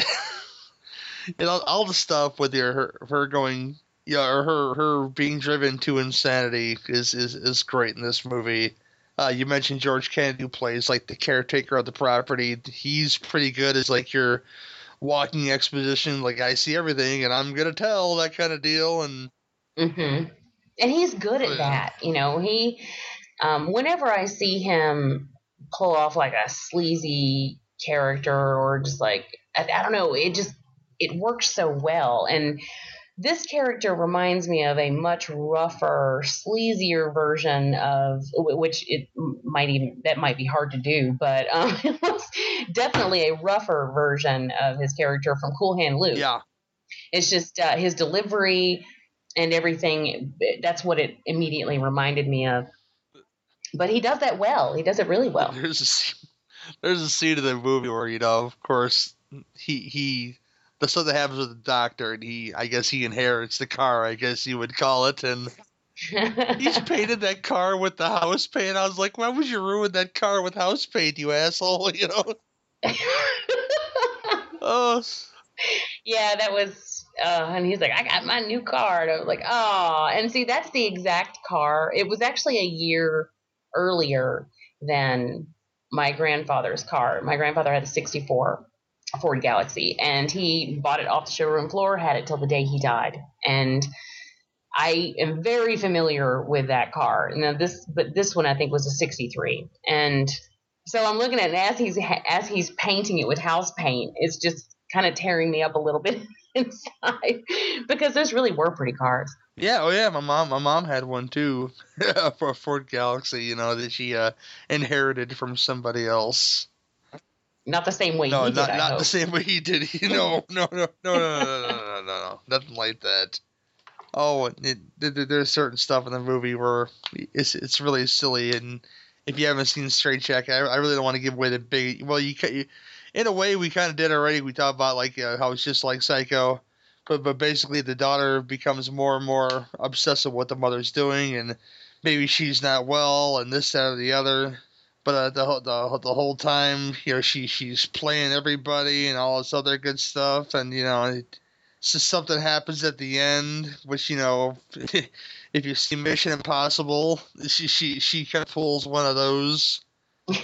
and all, all the stuff with your her, her going yeah or her her being driven to insanity is is, is great in this movie uh, you mentioned George Kennedy who plays like the caretaker of the property. He's pretty good as like your walking exposition. Like I see everything and I'm gonna tell that kind of deal. And hmm And he's good at yeah. that. You know, he, um, whenever I see him pull off like a sleazy character or just like, I, I don't know, it just, it works so well. And this character reminds me of a much rougher, sleazier version of, which it might even, that might be hard to do, but um, it was definitely a rougher version of his character from Cool Hand Luke. yeah, It's just uh, his delivery and everything. That's what it immediately reminded me of. But he does that well. He does it really well. there's a scene, there's a scene in the movie where you know, of course, he he the stuff that happens with the doctor, and he I guess he inherits the car. I guess you would call it, and He's painted that car with the house paint. I was like, why would you ruin that car with house paint, you asshole? You know? Oh, yeah, that was. Uh, and he's like, I got my new car. And I was like, oh. And see, that's the exact car. It was actually a year earlier than my grandfather's car. My grandfather had a 64 Ford Galaxie, and he bought it off the showroom floor, had it till the day he died. And I am very familiar with that car. Now this, but this one I think was a 63. And so I'm looking at it as he's as he's painting it with house paint, it's just kind of tearing me up a little bit inside because those really were pretty cars. Yeah, oh yeah, my mom my mom had one too for a Ford Galaxie, you know, that she uh, inherited from somebody else. Not the same way No, he not did. I not hope. the same way he did. You know, no, no, no, no, no, no, no, no, no, no, nothing like that. Oh, it, there- there's certain stuff in the movie where it's it's really silly, and if you haven't seen Strait-Jacket, I, I really don't want to give away the big. Well, you, you in a way we kind of did already. We talked about like uh, how it's just like Psycho, but but basically the daughter becomes more and more obsessed with what the mother's doing, and maybe she's not well, and this that or the other. But uh, the, the the whole time, you know, she she's playing everybody and all this other good stuff, and you know, it, so something happens at the end, which you know, if you see Mission Impossible, she she she kind of pulls one of those.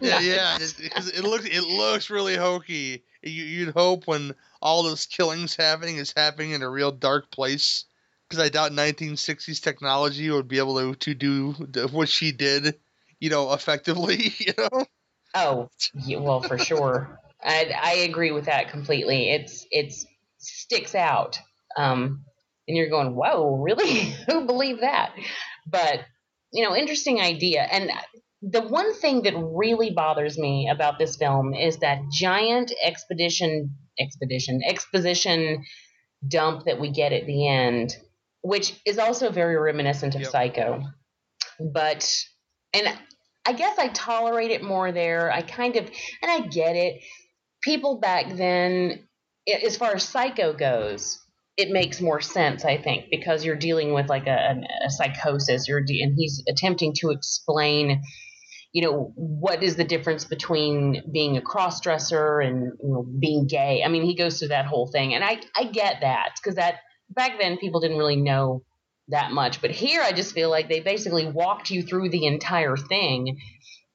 Yeah, yeah, it, looks it looks really hokey. You, you'd hope when all this killings happening is happening in a real dark place, because I doubt 1960s technology would be able to to do what she did, you know, effectively. You know. Oh, well, for sure. I I agree with that completely. It's it's sticks out. Um, and you're going, whoa, really? Who believed that? But you know, interesting idea. And the one thing that really bothers me about this film is that giant expedition expedition exposition dump that we get at the end, which is also very reminiscent of Yep. Psycho. But and I guess I tolerate it more there. I kind of and I get it. People back then, as far as Psycho goes, it makes more sense, I think, because you're dealing with like a, a psychosis. You're de- and he's attempting to explain, you know, what is the difference between being a crossdresser and you know, being gay. I mean, he goes through that whole thing, and I I get that because that back then people didn't really know that much, but here I just feel like they basically walked you through the entire thing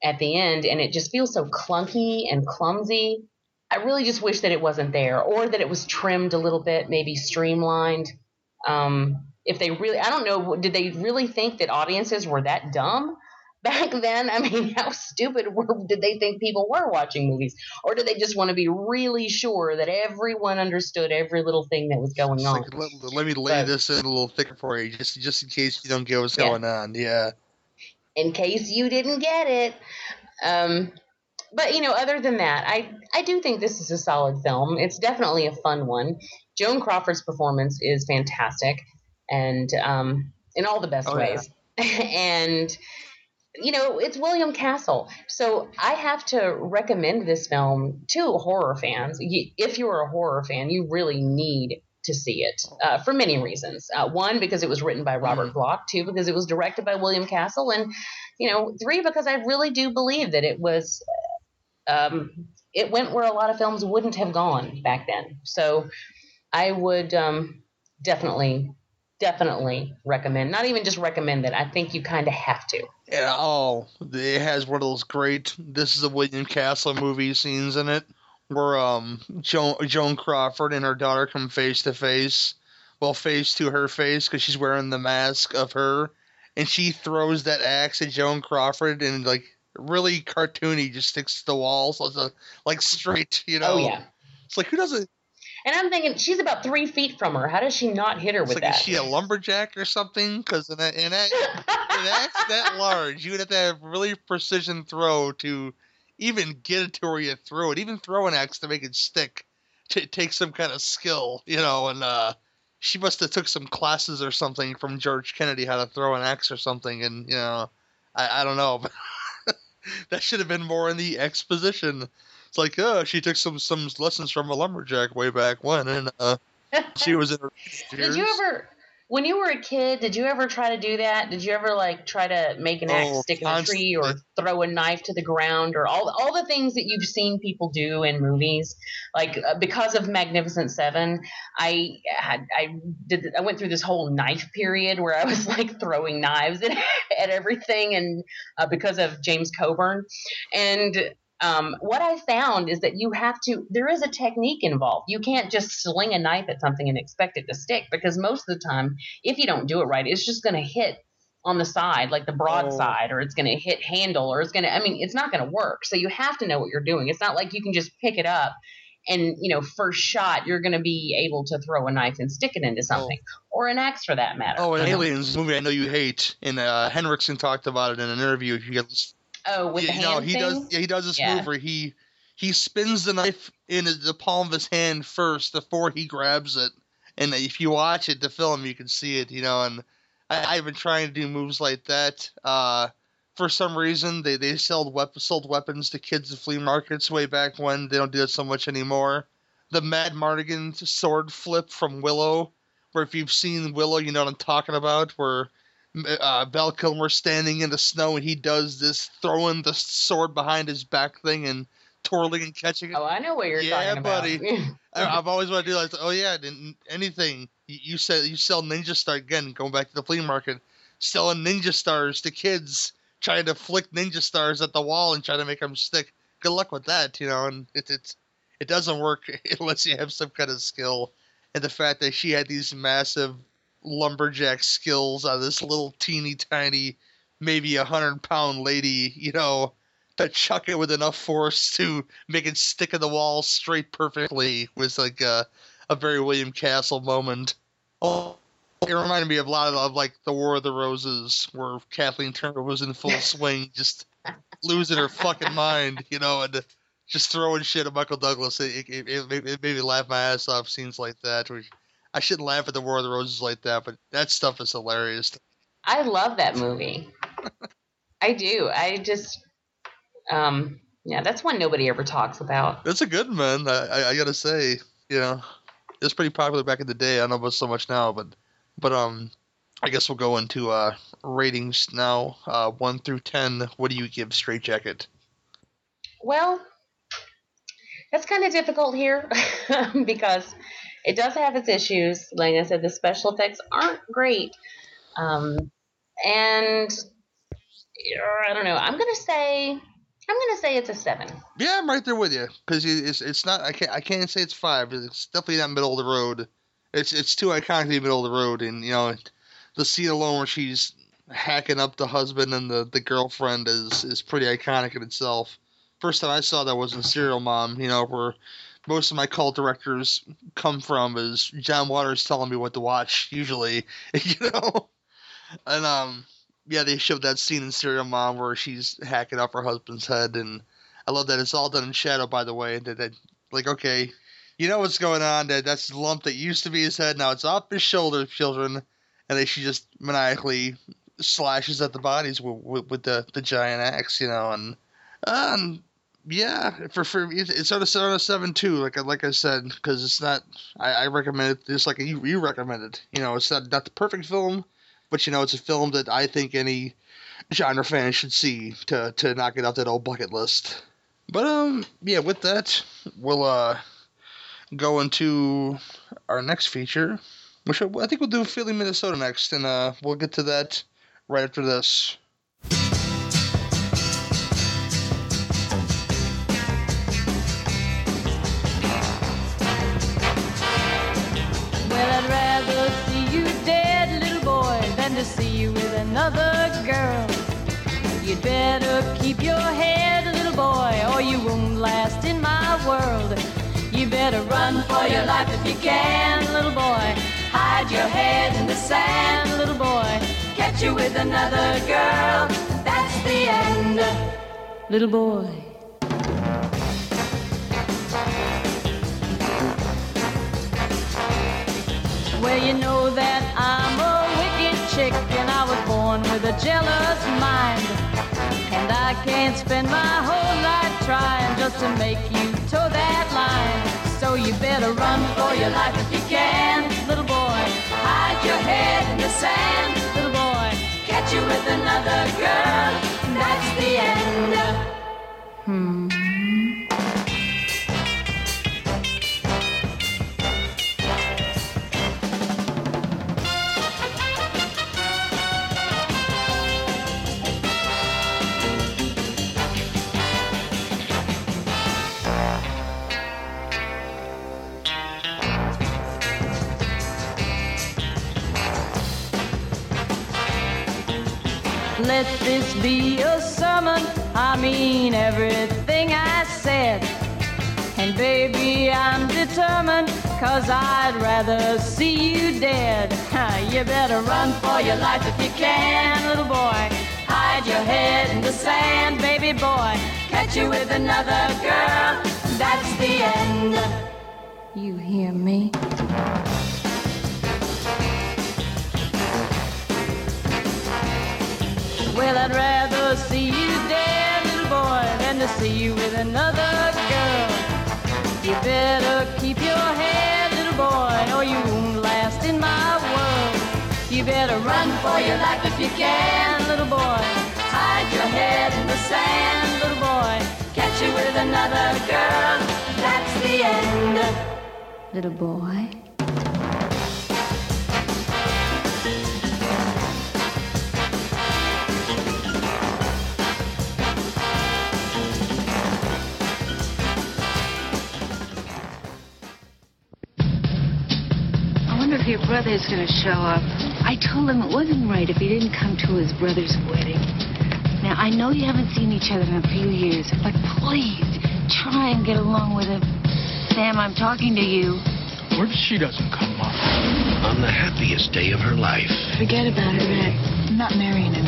at the end, and it just feels so clunky and clumsy. I really just wish that it wasn't there, or that it was trimmed a little bit, maybe streamlined. Um, if they really, I don't know, did they really think that audiences were that dumb back then? I mean, how stupid were, did they think people were watching movies, or did they just want to be really sure that everyone understood every little thing that was going on? like, let, let me lay But- this in a little thicker for you, just just in case you don't get what's Yeah. going on. Yeah. in case you didn't get it. Um, but you know, other than that, I I do think this is a solid film. It's definitely a fun one. Joan Crawford's performance is fantastic, and um, in all the best Oh, yeah. ways. and you know, it's William Castle. So I have to recommend this film to horror fans. You, if you're a horror fan, you really need to see it uh, for many reasons. Uh, one, because it was written by Robert Bloch. Two, because it was directed by William Castle. And, you know, three, because I really do believe that it was, um, it went where a lot of films wouldn't have gone back then. So I would um, definitely, definitely recommend, not even just recommend it, I think you kind of have to. Yeah, oh, it has one of those great "This is a William Castle" movie scenes in it, where um Joan Joan Crawford and her daughter come face to face, well face to her face because she's wearing the mask of her, and she throws that axe at Joan Crawford and like really cartoony, just sticks to the wall, so it's a, like straight, you know. Oh, yeah. It's like who doesn't? And I'm thinking she's about three feet from her. How does she not hit her It's with like that? is she a lumberjack or something? Because in that in that an axe that large, you would have to have really precision throw to even get it to where you throw it. Even throw an axe to make it stick, to take some kind of skill, you know. And uh, she must have took some classes or something from George Kennedy how to throw an axe or something. And you know, I, I don't know, that should have been more in the exposition. It's like, oh, she took some some lessons from a lumberjack way back when, and uh, she was in her Did you ever, when you were a kid, did you ever try to do that? Did you ever like try to make an axe Oh, stick in a tree or throw a knife to the ground or all all the things that you've seen people do in movies? Like uh, because of Magnificent Seven, I had I did I went through this whole knife period where I was like throwing knives at, at everything, and uh, because of James Coburn, and um, what I found is that you have to, there is a technique involved. You can't just sling a knife at something and expect it to stick because most of the time, if you don't do it right, it's just going to hit on the side, like the broad Oh. side, or it's going to hit handle, or it's going to, I mean, it's not going to work. So you have to know what you're doing. It's not like you can just pick it up and you know, first shot, you're going to be able to throw a knife and stick it into something, or an axe for that matter. Oh, an you know? Movie I know you hate, and uh, Henriksen talked about it in an interview. If you get, Oh, with the hand no, he thing? does. Yeah, he does this Yeah. move where he he spins the knife in the palm of his hand first before he grabs it. And if you watch it, the film, you can see it. You know, and I, I've been trying to do moves like that. Uh, for some reason, they they sold wep- sold weapons to kids at flea markets way back when. They don't do it so much anymore. The Madmartigan sword flip from Willow, where if you've seen Willow, you know what I'm talking about. Where uh, Val Kilmer standing in the snow and he does this throwing the sword behind his back thing and twirling and catching it. Oh, I know what you're Yeah, talking about. Yeah, buddy. I, I've always wanted to do like, oh yeah, didn't- anything you, you said you sell ninja star again. Going back to the flea market, selling ninja stars to kids, trying to flick ninja stars at the wall and trying to make them stick. Good luck with that, you know. And it it it doesn't work unless you have some kind of skill. And the fact that she had these massive lumberjack skills on this little teeny tiny, maybe a hundred pound lady, you know, to chuck it with enough force to make it stick in the wall straight perfectly was like a, a very William Castle moment. Oh, it reminded me of a lot of, of like the War of the Roses, where Kathleen Turner was in full swing, just losing her fucking mind, you know, and just throwing shit at Michael Douglas. It, it, it, made- it made me laugh my ass off. Scenes like that. Which I shouldn't laugh at the War of the Roses like that, but that stuff is hilarious. I love that movie. I do. I just, um, yeah, that's one nobody ever talks about. That's a good one. I, I, gotta say, you know, it was pretty popular back in the day. I don't know about so much now, but but um, I guess we'll go into uh ratings now. Uh, one through ten. What do you give Strait-Jacket? Well, that's kind of difficult here because it does have its issues. Like I said, the special effects aren't great. Um, and uh, I don't know. I'm gonna say I'm gonna say it's a seven. Yeah, I'm right there with you because it's it's not. I can't I can't say it's five. It's definitely not middle of the road. It's it's too iconic to be middle of the road, and you know, the scene alone where she's hacking up the husband and the, the girlfriend is is pretty iconic in itself. First time I saw that was in Serial Mom. You know, where most of my cult directors come from is John Waters telling me what to watch. Usually, you know, and um, yeah, they showed that scene in Serial Mom where she's hacking off her husband's head, and I love that it's all done in shadow. By the way, that, that like okay, you know what's going on. That that's the lump that used to be his head. Now it's off his shoulder, children, and then she just maniacally slashes at the bodies with, with, with the the giant axe, you know, and um. Yeah, for for it's on a seven out of seven. Like like I said, because it's not. I, I recommend it just like you you recommended. You know, it's not not the perfect film, but you know, it's a film that I think any genre fan should see to to knock it off that old bucket list. But um, yeah, with that, we'll uh go into our next feature, which I I think we'll do Feeling Minnesota next, and uh, we'll get to that right after this. You'd better keep your head, little boy, or you won't last in my world. You better run for your life if you can, little boy. Hide your head in the sand, little boy. Catch you with another girl, that's the end, little boy. Well, you know that I'm a wicked chick and I was born with a jealous mind. I can't spend my whole life trying just to make you toe that line. So you better run for your life if you can, little boy. Hide your head in the sand, little boy. Catch you with another girl, that's the end. Hmm. Be a sermon. I mean everything I said. And baby, I'm determined, cause I'd rather see you dead. You better run for your life if you can, little boy. Hide your head in the sand, baby boy. Catch you with another girl, that's the end. You hear me? Well, I'd rather see you dead, little boy, than to see you with another girl. You better keep your head, little boy, or you won't last in my world. You better run for your life if you can, little boy. Hide your head in the sand, little boy. Catch you with another girl, that's the end. Little boy. If your brother's gonna show up. I told him it wasn't right if he didn't come to his brother's wedding. Now, I know you haven't seen each other in a few years, but please, try and get along with him. Sam, I'm talking to you. What if she doesn't come up? On the happiest day of her life, Forget about her, Red. I'm not marrying him.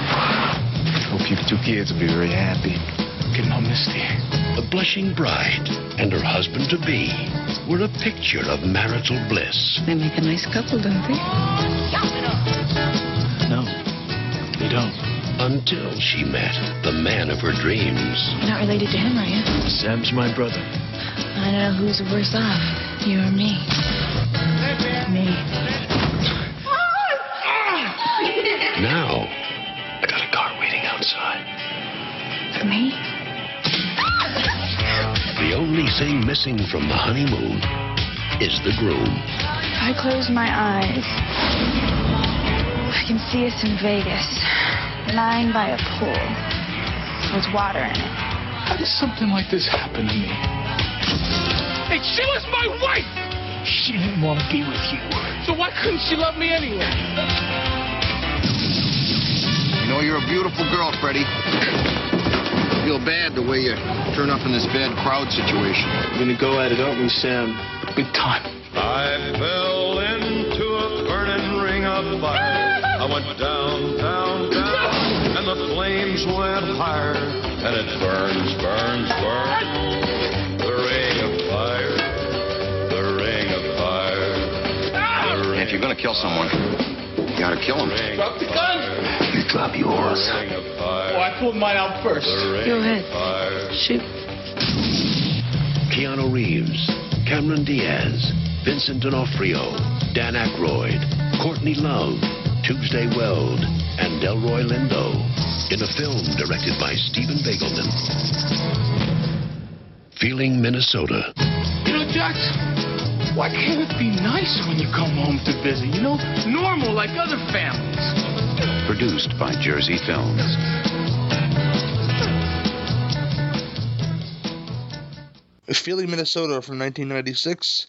Hope you two kids will be very happy. Getting all misty. the blushing bride and her husband to be were a picture of marital bliss. They make a nice couple, don't they? No, they don't. Until she met the man of her dreams. You're not related to him, are you? Sam's my brother. I don't know who's worse off, you or me. Me. Thing missing from the honeymoon is the groom. If I close my eyes, I can see us in Vegas, lying by a pool with water in it. How does something like this happen to me? Hey, she was my wife! She didn't want to be with you. So why couldn't she love me anyway? You know, you're a beautiful girl, Freddie. I feel bad the way you turn up in this bad crowd situation. We're gonna go at it, aren't we, Sam? Big time. I fell into a burning ring of fire. I went down, down, down, and the flames went higher. And it burns, burns, burns. The ring of fire, the ring of fire. The ring If you're gonna kill someone, you gotta kill him. Drop the gun! You drop yours. ring Oh. I pulled mine out first. Go ahead. Shoot. Keanu Reeves, Cameron Diaz, Vincent D'Onofrio, Dan Aykroyd, Courtney Love, Tuesday Weld, and Delroy Lindo in a film directed by Steven Baigelman. Feeling Minnesota. You know, Jax, why can't it be nice when you come home to visit? You know, normal like other families. Produced by Jersey Films. Feeling Minnesota from 1996.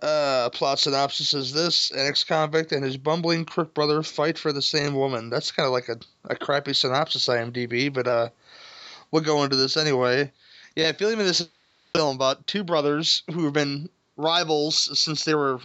Uh, plot synopsis is this: An ex-convict and his bumbling crook brother fight for the same woman. That's kind of like a, a crappy synopsis, IMDb, but uh, we'll go into this anyway. Yeah, Feeling Minnesota film about two brothers who have been rivals since they were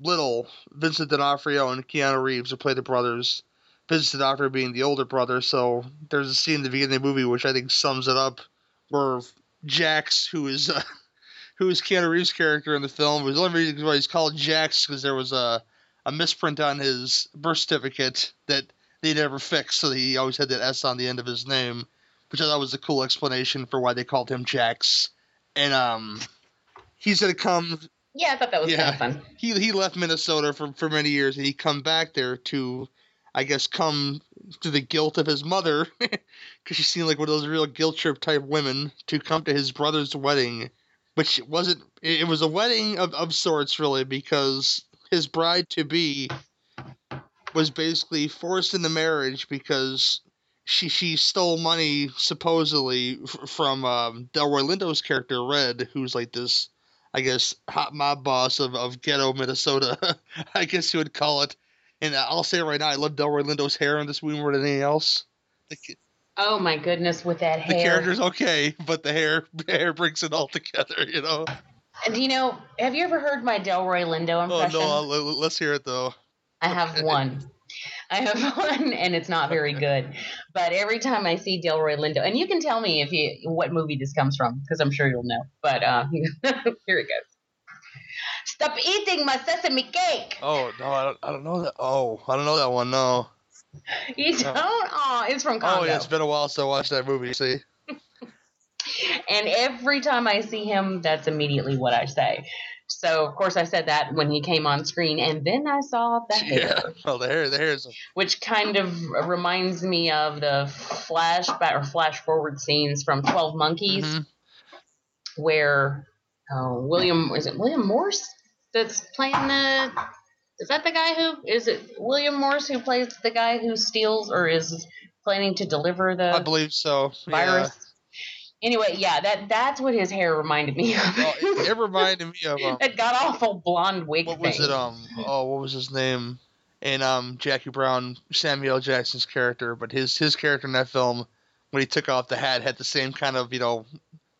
little. Vincent D'Onofrio and Keanu Reeves, who play the brothers. Vincent D'Onofrio being the older brother. So there's a scene at the beginning of the movie which I think sums it up, where Jax, who is uh, who is Keanu Reeves' character in the film. Was the only reason why he's called Jax because there was a a misprint on his birth certificate that they never fixed, so he always had that S on the end of his name, which I thought was a cool explanation for why they called him Jax. And um, he's gonna come. Yeah, I thought that was Yeah. kind of fun. He he left Minnesota for for many years, and he come back there to, I guess, come to the guilt of his mother, because she seemed like one of those real guilt trip type women to come to his brother's wedding, which wasn't. It was a wedding of of sorts, really, because his bride to be was basically forced into marriage because she she stole money supposedly f- from um, Delroy Lindo's character Red, who's like this, I guess, hot mob boss of, of ghetto Minnesota, I guess you would call it. And I'll say it right now, I love Delroy Lindo's hair in this movie more than anything else. The, Oh my goodness, with that hair. the character's okay, but the hair the hair brings it all together, you know. Do you know? Have you ever heard my Delroy Lindo impression? Oh no, I'll- uh, let's hear it though. I have one. I have one, and it's not very good. But every time I see Delroy Lindo, and you can tell me if you what movie this comes from, because I'm sure you'll know. But uh, here it goes. Stop eating my sesame cake. Oh no, I don't, I don't know that. Oh, I don't know that one. No. You don't? Oh, it's from Congo. Oh yeah, it's been a while since I watched that movie. See. And every time I see him, that's immediately what I say. So of course I said that when he came on screen, and then I saw the hair. Yeah. Oh, the hair, the hair is. which kind of reminds me of the flashback or flash forward scenes from Twelve Monkeys, Mm-hmm. where uh, William is it William Morse that's playing the is that the guy who is it William Morse who plays the guy who steals or is planning to deliver the I believe so. virus? Anyway, yeah, that that's what his hair reminded me of. Oh, it, it reminded me of um, that god awful blonde wig what was it? Um. Oh, what was his name? And um, Jackie Brown, Samuel Jackson's character, but his his character in that film, when he took off the hat, had the same kind of you know,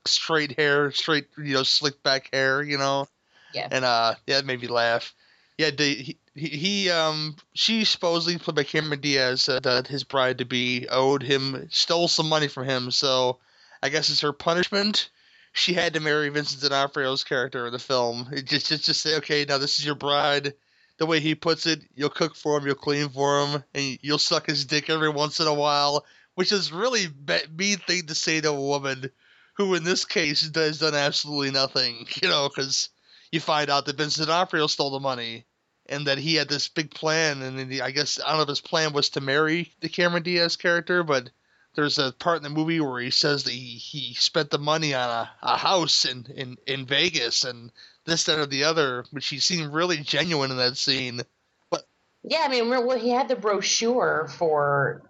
straight hair, straight you know, slick back hair, you know. Yeah. And uh, yeah, it made me laugh. Yeah, the, he, he he um she supposedly played by Cameron Diaz said that his bride to be owed him stole some money from him, so I guess it's her punishment. She had to marry Vincent D'Onofrio's character in the film. It just just just say, okay, now this is your bride. The way he puts it, you'll cook for him, you'll clean for him, and you'll suck his dick every once in a while, which is really a mean thing to say to a woman who, in this case, has done absolutely nothing. You know, because you find out that Vincent D'Onofrio stole the money and that he had this big plan, and he, I guess I don't know if his plan was to marry the Cameron Diaz character, but there's a part in the movie where he says that he, he spent the money on a, a house in, in, in Vegas and this, that, or the other, which he seemed really genuine in that scene. But Yeah, I mean, well, he had the brochure for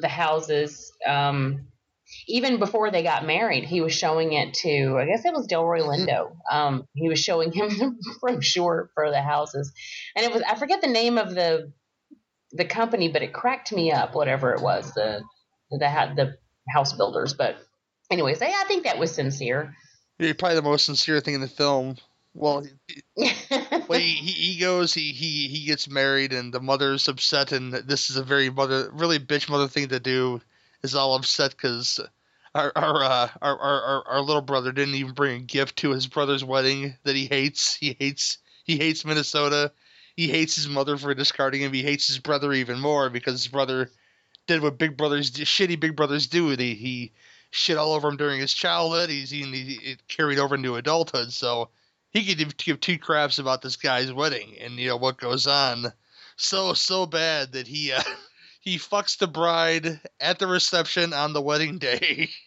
the houses. Um, even before they got married, he was showing it to, I guess it was Delroy Lindo. Um, he was showing him the brochure for the houses, and it was I forget the name of the the company, but it cracked me up. Whatever it was, the the ha- the house builders. But anyways, I, I think that was sincere. Yeah, probably the most sincere thing in the film. Well, he, well, he, he he goes, he, he he gets married, and the mother's upset, and this is a very mother, really bitch mother thing to do. Is all upset because our our, uh, our our our our little brother didn't even bring a gift to his brother's wedding that he hates. He hates he hates Minnesota. He hates his mother for discarding him. He hates his brother even more because his brother did what big brothers, shitty big brothers do. They, he shit all over him during his childhood. He's he, he, it carried over into adulthood. So he could give, give two craps about this guy's wedding and you know what goes on. So so bad that he uh, he fucks the bride at the reception on the wedding day.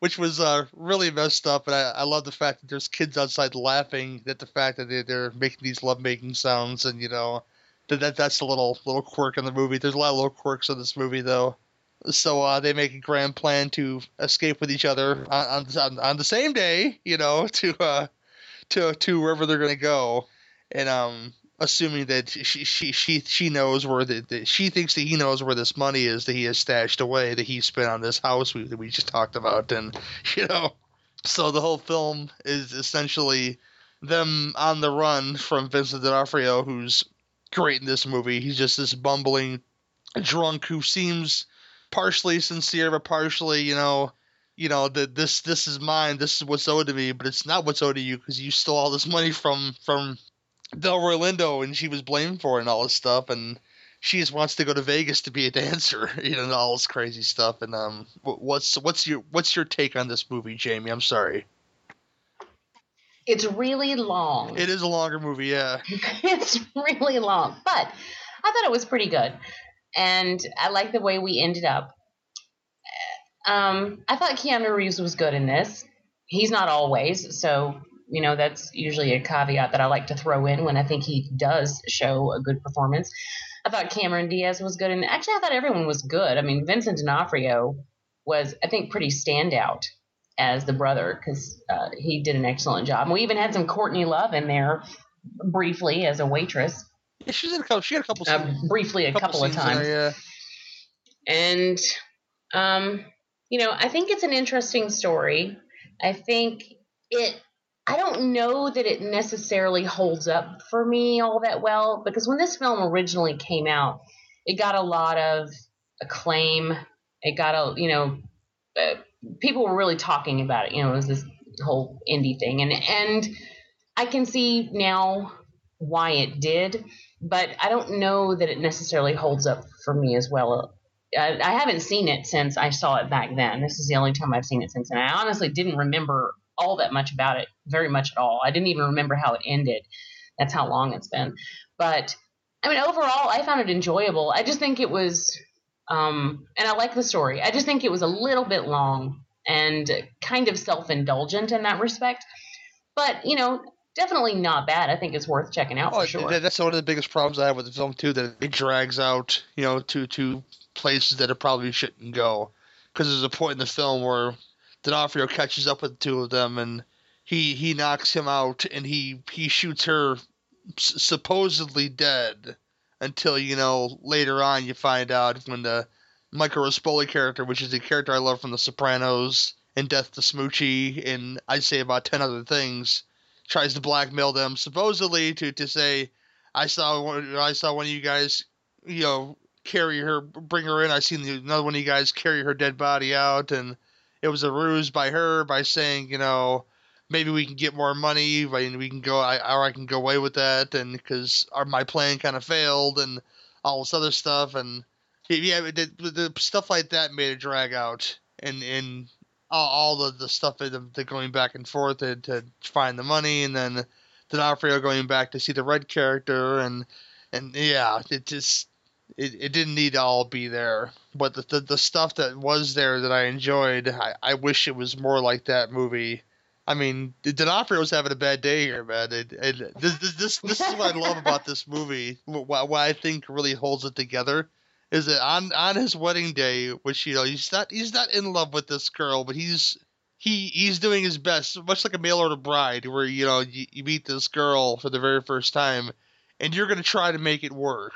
Which was uh, really messed up, and I, I love the fact that there's kids outside laughing at the fact that they, they're making these lovemaking sounds, and you know, that, that that's a little little quirk in the movie. There's a lot of little quirks in this movie, though. So uh, they make a grand plan to escape with each other on on, on the same day, you know, to uh, to to wherever they're gonna go, and um, assuming that she she she she knows where the she thinks that he knows where this money is that he has stashed away that he spent on this house we, that we just talked about, and you know, so the whole film is essentially them on the run from Vincent D'Onofrio, who's great in this movie. He's just this bumbling drunk who seems partially sincere, but partially, you know, you know that this this is mine. This is what's owed to me, but it's not what's owed to you because you stole all this money from from Delroy Lindo, and she was blamed for it and all this stuff, and she just wants to go to Vegas to be a dancer, you know, all this crazy stuff. And um, what's what's your what's your take on this movie, Jamie? I'm sorry. It's really long. It is a longer movie, yeah. it's really long, but I thought it was pretty good, and I like the way we ended up. Um, I thought Keanu Reeves was good in this. He's not always, so you know that's usually a caveat that I like to throw in when I think he does show a good performance. I thought Cameron Diaz was good, and actually I thought everyone was good. I mean, Vincent D'Onofrio was, I think, pretty standout as the brother because uh, he did an excellent job. And we even had some Courtney Love in there briefly as a waitress. Yeah, she's in a couple. She had a couple. Uh, briefly, a couple, of times. there, yeah. And, um, you know, I think it's an interesting story. I think it. I don't know that it necessarily holds up for me all that well because when this film originally came out, it got a lot of acclaim. It got a, you know, uh, people were really talking about it. You know, it was this whole indie thing, and and I can see now why it did, but I don't know that it necessarily holds up for me as well. I, I haven't seen it since I saw it back then. This is the only time I've seen it since, and I honestly didn't remember all that much about it, very much at all. I didn't even remember how it ended. That's how long it's been. But I mean, overall, I found it enjoyable. I just think it was, um, and I like the story. I just think it was a little bit long and kind of self indulgent in that respect. But, you know, definitely not bad. I think it's worth checking out Oh, for sure. that's one of the biggest problems I have with the film too. That it drags out, you know, to to places that it probably shouldn't go. Because there's a point in the film where D'Onofrio catches up with the two of them, and he he knocks him out, and he he shoots her supposedly dead. Until you know later on, you find out when the Michael Rispoli character, which is a character I love from The Sopranos and Death to Smoochy, and I'd say about ten other things, tries to blackmail them supposedly to to say I saw one I saw one of you guys you know carry her bring her in. I seen another one of you guys carry her dead body out. And it was a ruse by her by saying you know maybe we can get more money and we can go I or I can go away with that and because my plan kind of failed and all this other stuff and yeah the, the, stuff like that made it drag out and and all, all the, the stuff the, the going back and forth to, to find the money and then D'Onofrio going back to see the red character and and yeah it just it, it didn't need to all be there. But the, the the stuff that was there that I enjoyed I, I wish it was more like that movie I mean D'Onofrio's having a bad day here man it, it, this, this this this is what I love about this movie what, what I think really holds it together is that on on his wedding day, which you know he's not he's not in love with this girl, but he's he he's doing his best, much like a mail order bride, where you know you, you meet this girl for the very first time, and you're gonna try to make it work.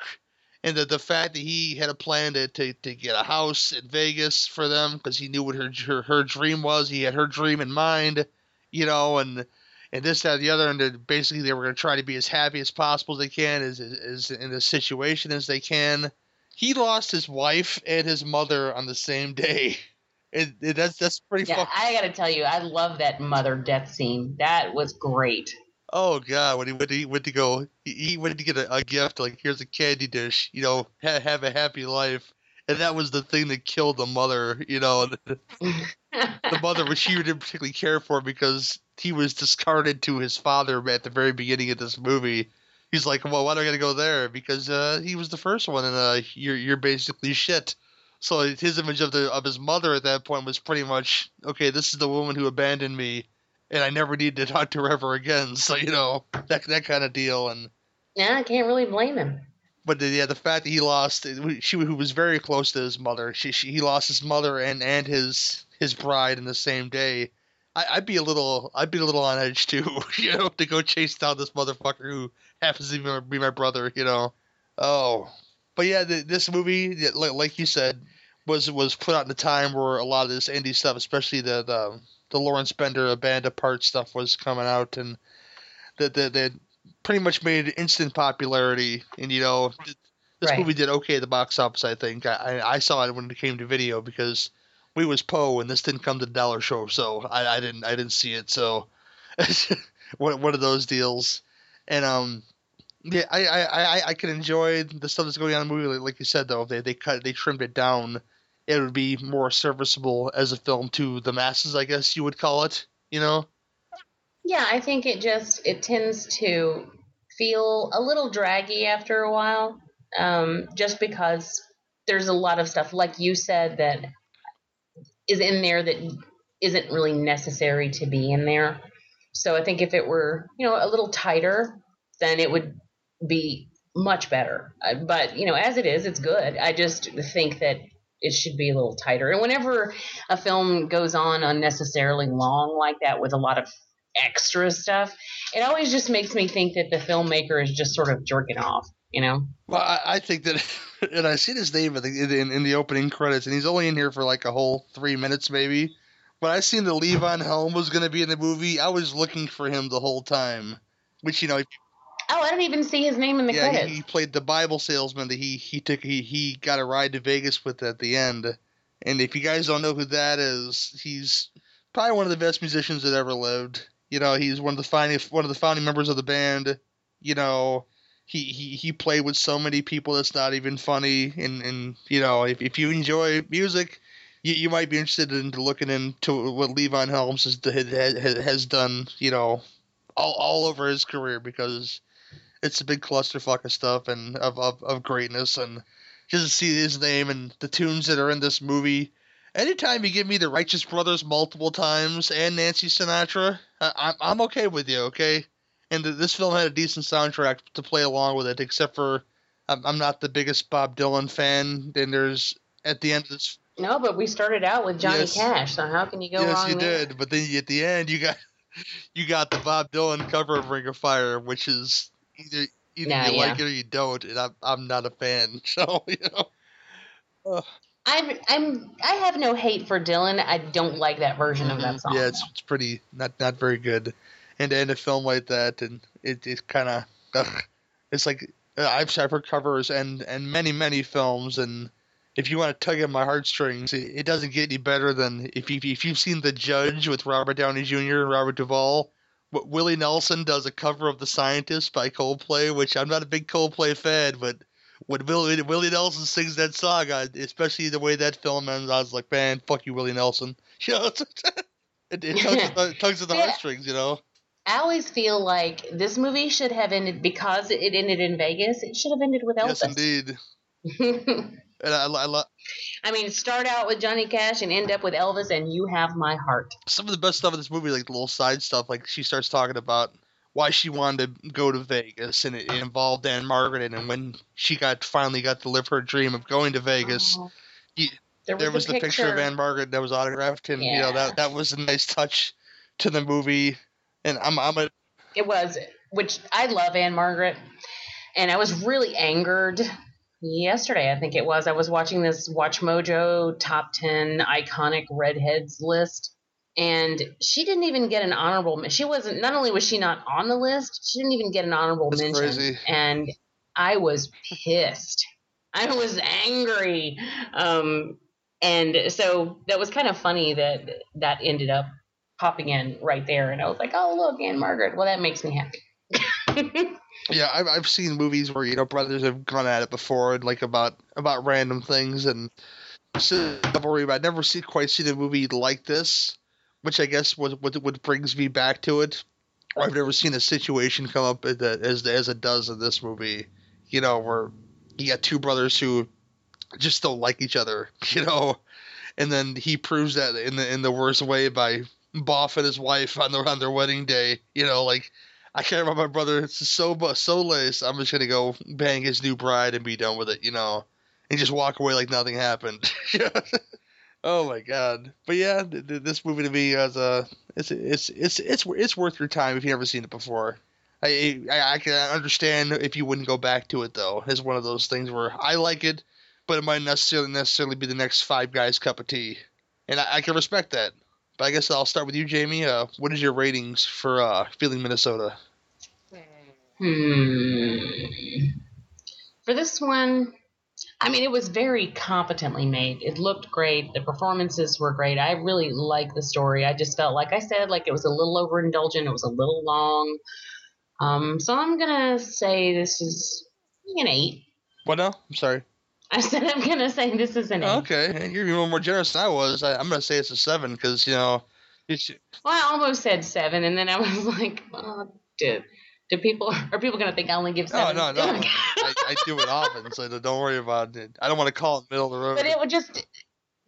And the the fact that he had a plan to to, to get a house in Vegas for them because he knew what her her dream was, he had her dream in mind, you know, and and this that and the other, and basically they were gonna try to be as happy as possible as they can, as as in the situation as they can he lost his wife and his mother on the same day. And, and that's that's pretty yeah, I gotta tell you, I love that mother death scene. That was great. Oh god, when he went to, he went to go, he, he went to get a, a gift like here's a candy dish, you know, ha, have a happy life, and that was the thing that killed the mother, you know. the mother, which she didn't particularly care for because he was discarded to his father at the very beginning of this movie. He's like, well, why do I gotta go there? Because uh, he was the first one, and uh, you're you're basically shit. So his image of the of his mother at that point was pretty much okay. This is the woman who abandoned me, and I never need to talk to her ever again. So you know that that kind of deal. And Yeah, I can't really blame him. but the, yeah, the fact that he lost, she who was very close to his mother, she, she he lost his mother and and his his bride in the same day. I, I'd be a little, I'd be a little on edge too, you know, to go chase down this motherfucker who happens to be my, be my brother, you know. Oh, but yeah, the, this movie, like, like you said, was was put out in a time where a lot of this indie stuff, especially the the, um, the Lawrence Bender a band apart stuff, was coming out, and that that that pretty much made instant popularity. And you know, this Right. movie did okay at the box office. I think I I I saw it when it came to video because we was Poe and this didn't come to the dollar show, so I, I didn't I didn't see it. So one one of those deals, and um. Yeah, I, I, I, I can enjoy the stuff that's going on in the movie. Like, like you said, though, if they they cut they trimmed it down, it would be more serviceable as a film to the masses, I guess you would call it. You know? Yeah, I think it just it tends to feel a little draggy after a while, um, just because there's a lot of stuff, like you said, that is in there that isn't really necessary to be in there. So I think if it were, you know, a little tighter, then it would be much better. Uh, But you know, as it is, it's good. I just think that it should be a little tighter. And whenever a film goes on unnecessarily long like that with a lot of extra stuff, it always just makes me think that the filmmaker is just sort of jerking off. You know? Well, I, I think that, and I see his name in the, in, in the opening credits, and he's only in here for like a whole three minutes, maybe. when I seen that Levon Helm was gonna be in the movie, I was looking for him the whole time. Which you know, Oh, I didn't even see his name in the yeah, credits. he, he played the Bible salesman that he he took he he got a ride to Vegas with at the end. And if you guys don't know who that is, he's probably one of the best musicians that ever lived. You know, he's one of the founding one of the founding members of the band. You know, he he, he played with so many people that's not even funny. And and you know, if if you enjoy music, you, you might be interested in looking into what Levon Helms has has, has done. You know, all all over his career because it's a big clusterfuck of stuff and of, of, of greatness and just to see his name and the tunes that are in this movie. Anytime you give me the Righteous Brothers multiple times and Nancy Sinatra, I, I'm I'm okay with you, okay? And th- this film had a decent soundtrack to play along with it, except for I'm, I'm not the biggest Bob Dylan fan. And there's at the end of this, No, but we started out with Johnny Yes. Cash, so how can you go yes, wrong Yes, you there? did, but then at the end you got you got the Bob Dylan cover of Ring of Fire, which is either either Nah, you yeah. like it or you don't, and I'm I'm not a fan. So you know. Ugh. I'm I'm I have no hate for Dylan. I don't like that version of that song. Yeah, it's it's pretty not not very good, and to end a film like that, and it it kind of it's like uh, I've I've heard covers and and many many films, and if you want to tug at my heartstrings, it, it doesn't get any better than if you if you've seen The Judge with Robert Downey Jr. and Robert Duvall. What Willie Nelson does a cover of The Scientist by Coldplay, which I'm not a big Coldplay fan, but when Willie, Willie Nelson sings that song, I, especially the way that film ends, I was like, man, fuck you, Willie Nelson. You know, it, it tugs, it tugs at the Yeah. heartstrings, you know. I always feel like this movie should have ended because it ended in Vegas. It should have ended with Elvis. Yes, indeed. And I, I, lo- I mean, start out with Johnny Cash and end up with Elvis, and you have my heart. some of the best stuff in this movie, like the little side stuff, like she starts talking about why she wanted to go to Vegas, and it, it involved Ann-Margret, and when she got finally got to live her dream of going to Vegas, Oh. There there was was the picture of picture. Ann-Margret that was autographed, and you know that that was a nice touch to the movie. And I'm I'm a It was, which I love Ann-Margret, and I was really angered yesterday. I think it was. I was watching this WatchMojo top ten iconic redheads list, and she didn't even get an honorable. She wasn't. Not only was she not on the list, she didn't even get an honorable That's mention. crazy. And I was pissed. I was angry. Um, and so that was kind of funny that that ended up popping in right there. And I was like, oh, look, Ann-Margret. Well, that makes me happy. yeah I've I've seen movies where you know brothers have gone at it before, like about about random things and so I've I've never seen quite seen a movie like this, which I guess was what what brings me back to it. I've never seen a situation come up as as as it does in this movie. You know, where you got two brothers who just don't like each other. You know, and then he proves that in the in the worst way by boffing his wife on their on their wedding day. You know, like I care about my brother. So so lace. I'm just gonna go bang his new bride and be done with it. You know, and just walk away like nothing happened. oh my god! But yeah, th- th- this movie to me is a it's it's it's it's it's worth your time if you've never seen it before. I, I I can understand if you wouldn't go back to it though. It's one of those things where I like it, but it might necessarily necessarily be the next five guys cup of tea, and I, I can respect that. But I guess I'll start with you, Jamie. Uh, what is your ratings for uh, Feeling Minnesota? Hmm. For this one, I mean, it was very competently made. It looked great. The performances were great. I really liked the story. I just felt, like I said, like it was a little overindulgent. It was a little long. Um, so I'm gonna say this is an eight. What now? I'm sorry. I said I'm gonna say this is an eight. Okay, you're even more generous than I was. I, I'm gonna say it's a seven because you know, you should, Well, I almost said seven, and then I was like, oh, dude. Do people are people gonna think I only give no, no, no. I, I do it often, so don't worry about it. I don't want to call it middle of the road. But it would just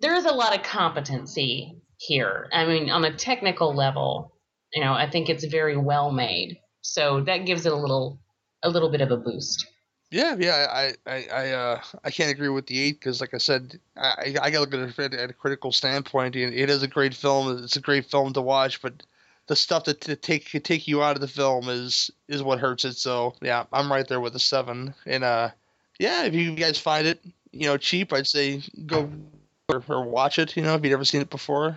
there is a lot of competency here. I mean, on a technical level, you know, I think it's very well made. So that gives it a little a little bit of a boost. Yeah, yeah, I, I, I, uh, I can't agree with the eight because, like I said, I, I got to look at it at a critical standpoint. and It is a great film. It's a great film to watch, but the stuff that to take could take you out of the film is is what hurts it. So yeah, I'm right there with a seven. And uh, yeah, if you guys find it, you know, cheap, I'd say go or, or watch it. You know, if you've never seen it before,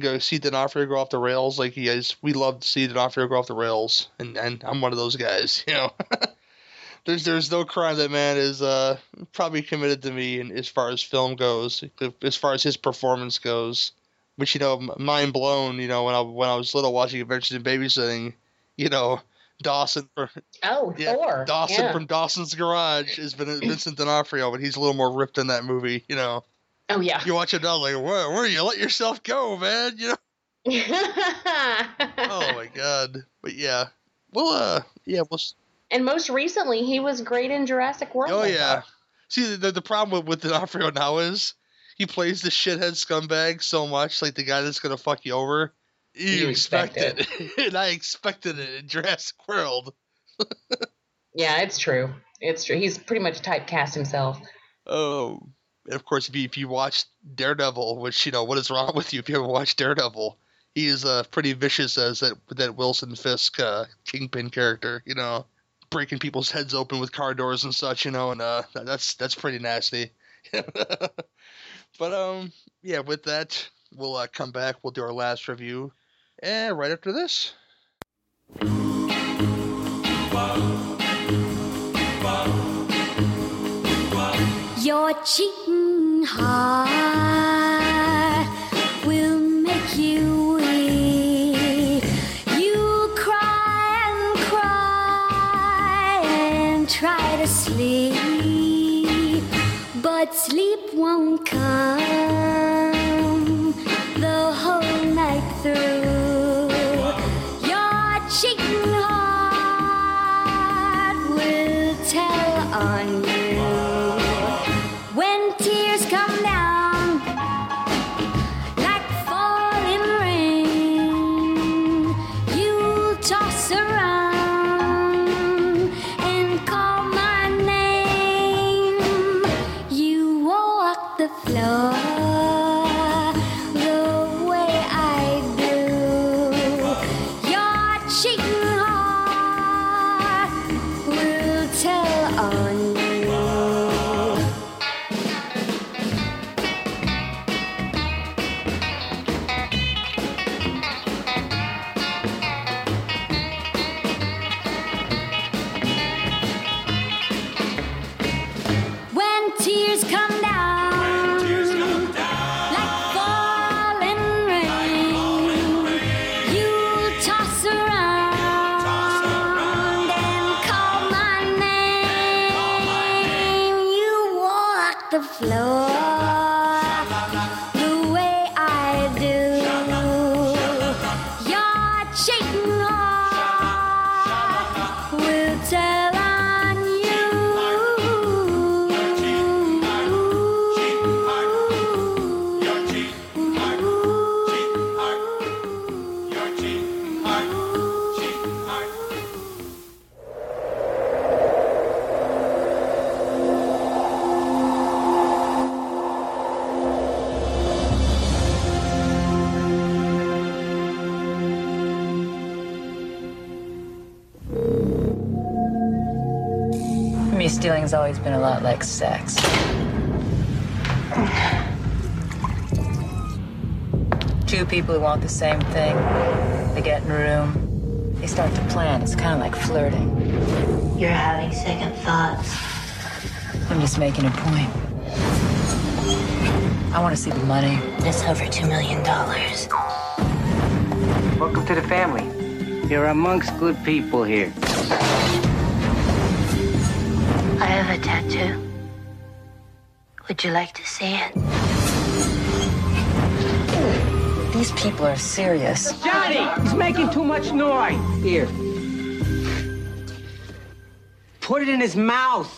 go see D'Onofrio go off the rails like you guys, We love to see D'Onofrio go off the rails, and and I'm one of those guys. You know, there's there's no crime that man is uh probably committed to me, and as far as film goes, as far as his performance goes, which you know, mind blown. You know, when I when I was little watching Adventures in Babysitting, you know. Dawson for Oh, yeah, Thor. Dawson yeah. from Dawson's Garage has been Vincent D'Onofrio, but he's a little more ripped in that movie. You know, Oh yeah. you watch it now, like where where you let yourself go, man? You know. oh my god. But yeah, well, uh, yeah, we'll. S- and most recently, he was great in Jurassic World. Oh yeah. See, the the problem with, with D'Onofrio now is he plays the shithead scumbag so much, like the guy that's gonna fuck you over. You, You expect, expect it, and I expected it in Jurassic World. Yeah, it's true. It's true. He's pretty much typecast himself. Oh, and of course, if you if you watch Daredevil, which you know, what is wrong with you if you haven't watched Daredevil? He is uh, pretty vicious as that that Wilson Fisk uh, kingpin character. You know, breaking people's heads open with car doors and such. You know, and uh, that's that's pretty nasty. but um, yeah, with that, we'll uh, come back. We'll do our last review, and right after this. Your cheating heart won't come the whole night through. Tears come down, like sex. Two people who want the same thing, they get in a room, they start to plan. It's kind of like flirting. You're having second thoughts. I'm just making a point. I want to see the money. It's over two million dollars. Welcome to the family. You're amongst good people here. Have a tattoo. Would you like to see it? These people are serious. Johnny, he's making too much noise. Here. Put it in his mouth.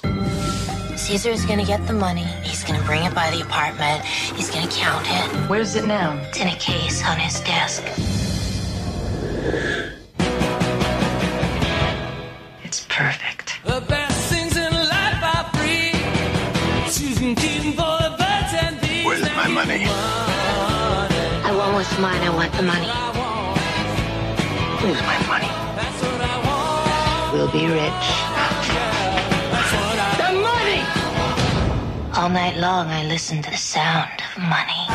Caesar's gonna get the money. He's gonna bring it by the apartment. He's gonna count it. Where's it now? It's in a case on his desk. I want mine. I want the money. Where's my money? We'll be rich. The money! All night long, I listen to the sound of money.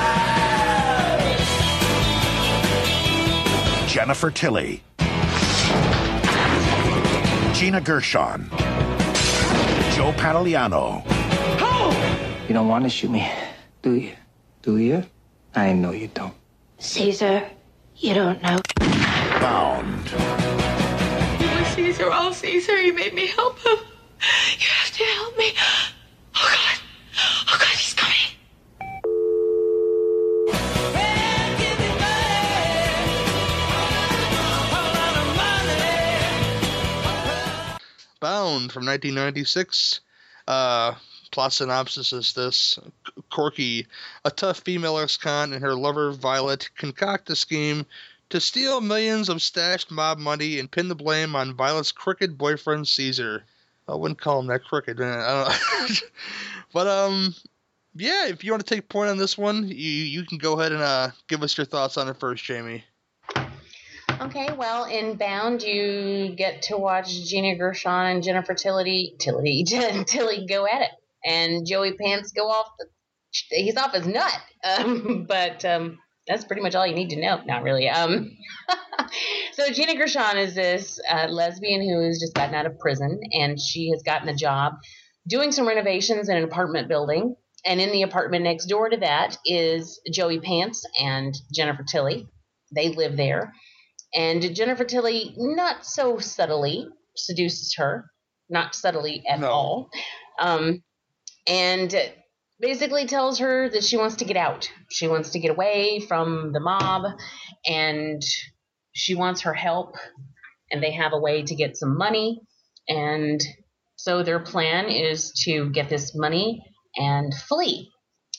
Jennifer Tilly, Gina Gershon, Joe Pantoliano, You don't want to shoot me, do you? Do you? I know you don't. Caesar, you don't know. Bound, He was Caesar, all Caesar. He made me help him. You have to help me. Oh God. Oh God, he's coming. Bound from 1996. Uh, plot synopsis is this Corky, a tough female ex con, and her lover Violet concoct a scheme to steal millions of stashed mob money and pin the blame on Violet's crooked boyfriend Caesar. I wouldn't call him that crooked, but um, yeah, if you want to take point on this one, you you can go ahead and uh give us your thoughts on it first, Jamie. Okay, well, in Bound, you get to watch Gina Gershon and Jennifer Tilly, Tilly, Tilly go at it, and Joey Pants go off. The, he's off his nut, um, but um, that's pretty much all you need to know. Not really. Um, so Gina Gershon is this uh, lesbian who has just gotten out of prison, and she has gotten a job doing some renovations in an apartment building. And in the apartment next door to that is Joey Pants and Jennifer Tilly. They live there. And Jennifer Tilly, not so subtly, seduces her, not subtly at all. Um, and basically tells her that she wants to get out. She wants to get away from the mob and she wants her help. And they have a way to get some money. And so their plan is to get this money and flee,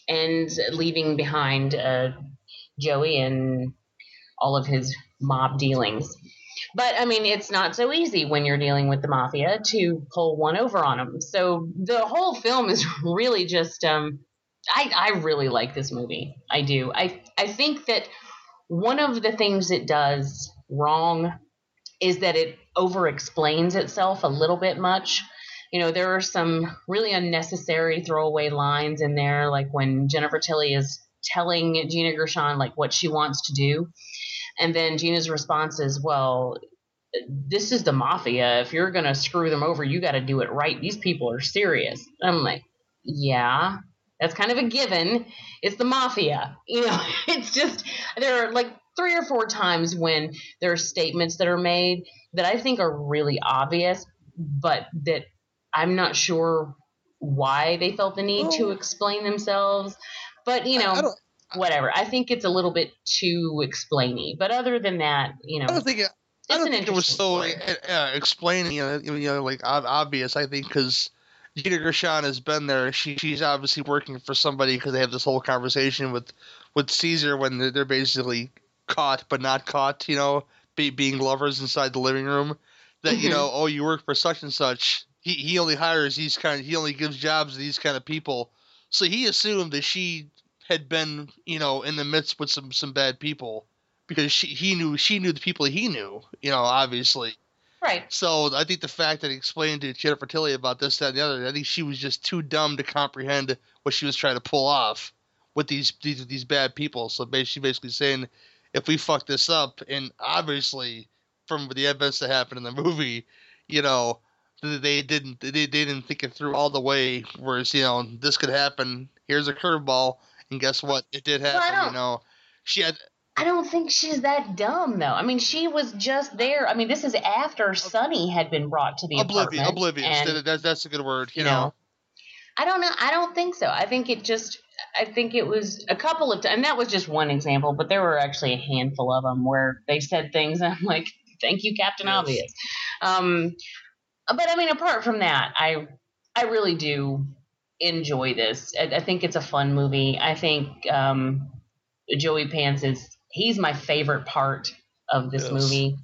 and leaving behind uh, Joey and all of his mob dealings. But I mean, it's not so easy when you're dealing with the mafia to pull one over on them. So the whole film is really just. Um, I I really like this movie. I do. I I think that one of the things it does wrong is that it over explains itself a little bit much. You know, there are some really unnecessary throwaway lines in there, like when Jennifer Tilly is telling Gina Gershon like what she wants to do. And then Gina's response is, well, this is the mafia. If you're going to screw them over, you got to do it right. These people are serious. I'm like, yeah, that's kind of a given. It's the mafia. You know, it's just, there are like three or four times when there are statements that are made that I think are really obvious, but that I'm not sure why they felt the need to explain themselves. But, you know, whatever. I think it's a little bit too explainy. But other than that, you know, I don't think it, I don't think it was so uh, uh, explaining, you know, you know, like obvious. I think because Gina Gershon has been there. She she's obviously working for somebody because they have this whole conversation with with Caesar when they're, they're basically caught but not caught. You know, be, being lovers inside the living room. That you Mhm. know, oh, you work for such and such. He he only hires these kind. Of, he only gives jobs to these kind of people. So he assumed that she had been, you know, in the midst with some some bad people because she he knew she knew the people he knew. You know, obviously. Right. So I think the fact that he explained to Jennifer Tilly about this, that, and the other, I think she was just too dumb to comprehend what she was trying to pull off with these these these bad people. So basically, she basically saying, if we fuck this up, and obviously from the events that happened in the movie, you know, they didn't they, they didn't think it through all the way. Whereas you know this could happen. Here's a curveball, and guess what? It did happen. don't- you know, she had I don't think she's that dumb though. I mean, she was just there. I mean, this is after Sonny had been brought to the oblivious. apartment. Oblivious. and, That, that, that's a good word. You, you know. know, I don't know. I don't think so. I think it just. I think it was a couple of, and that was just one example, but there were actually a handful of them where they said things, and I'm like, "Thank you, Captain Obvious." Um, but I mean, apart from that, I I really do enjoy this. I, I think it's a fun movie. I think um, Joey Pants is he's my favorite part of this Yes. movie.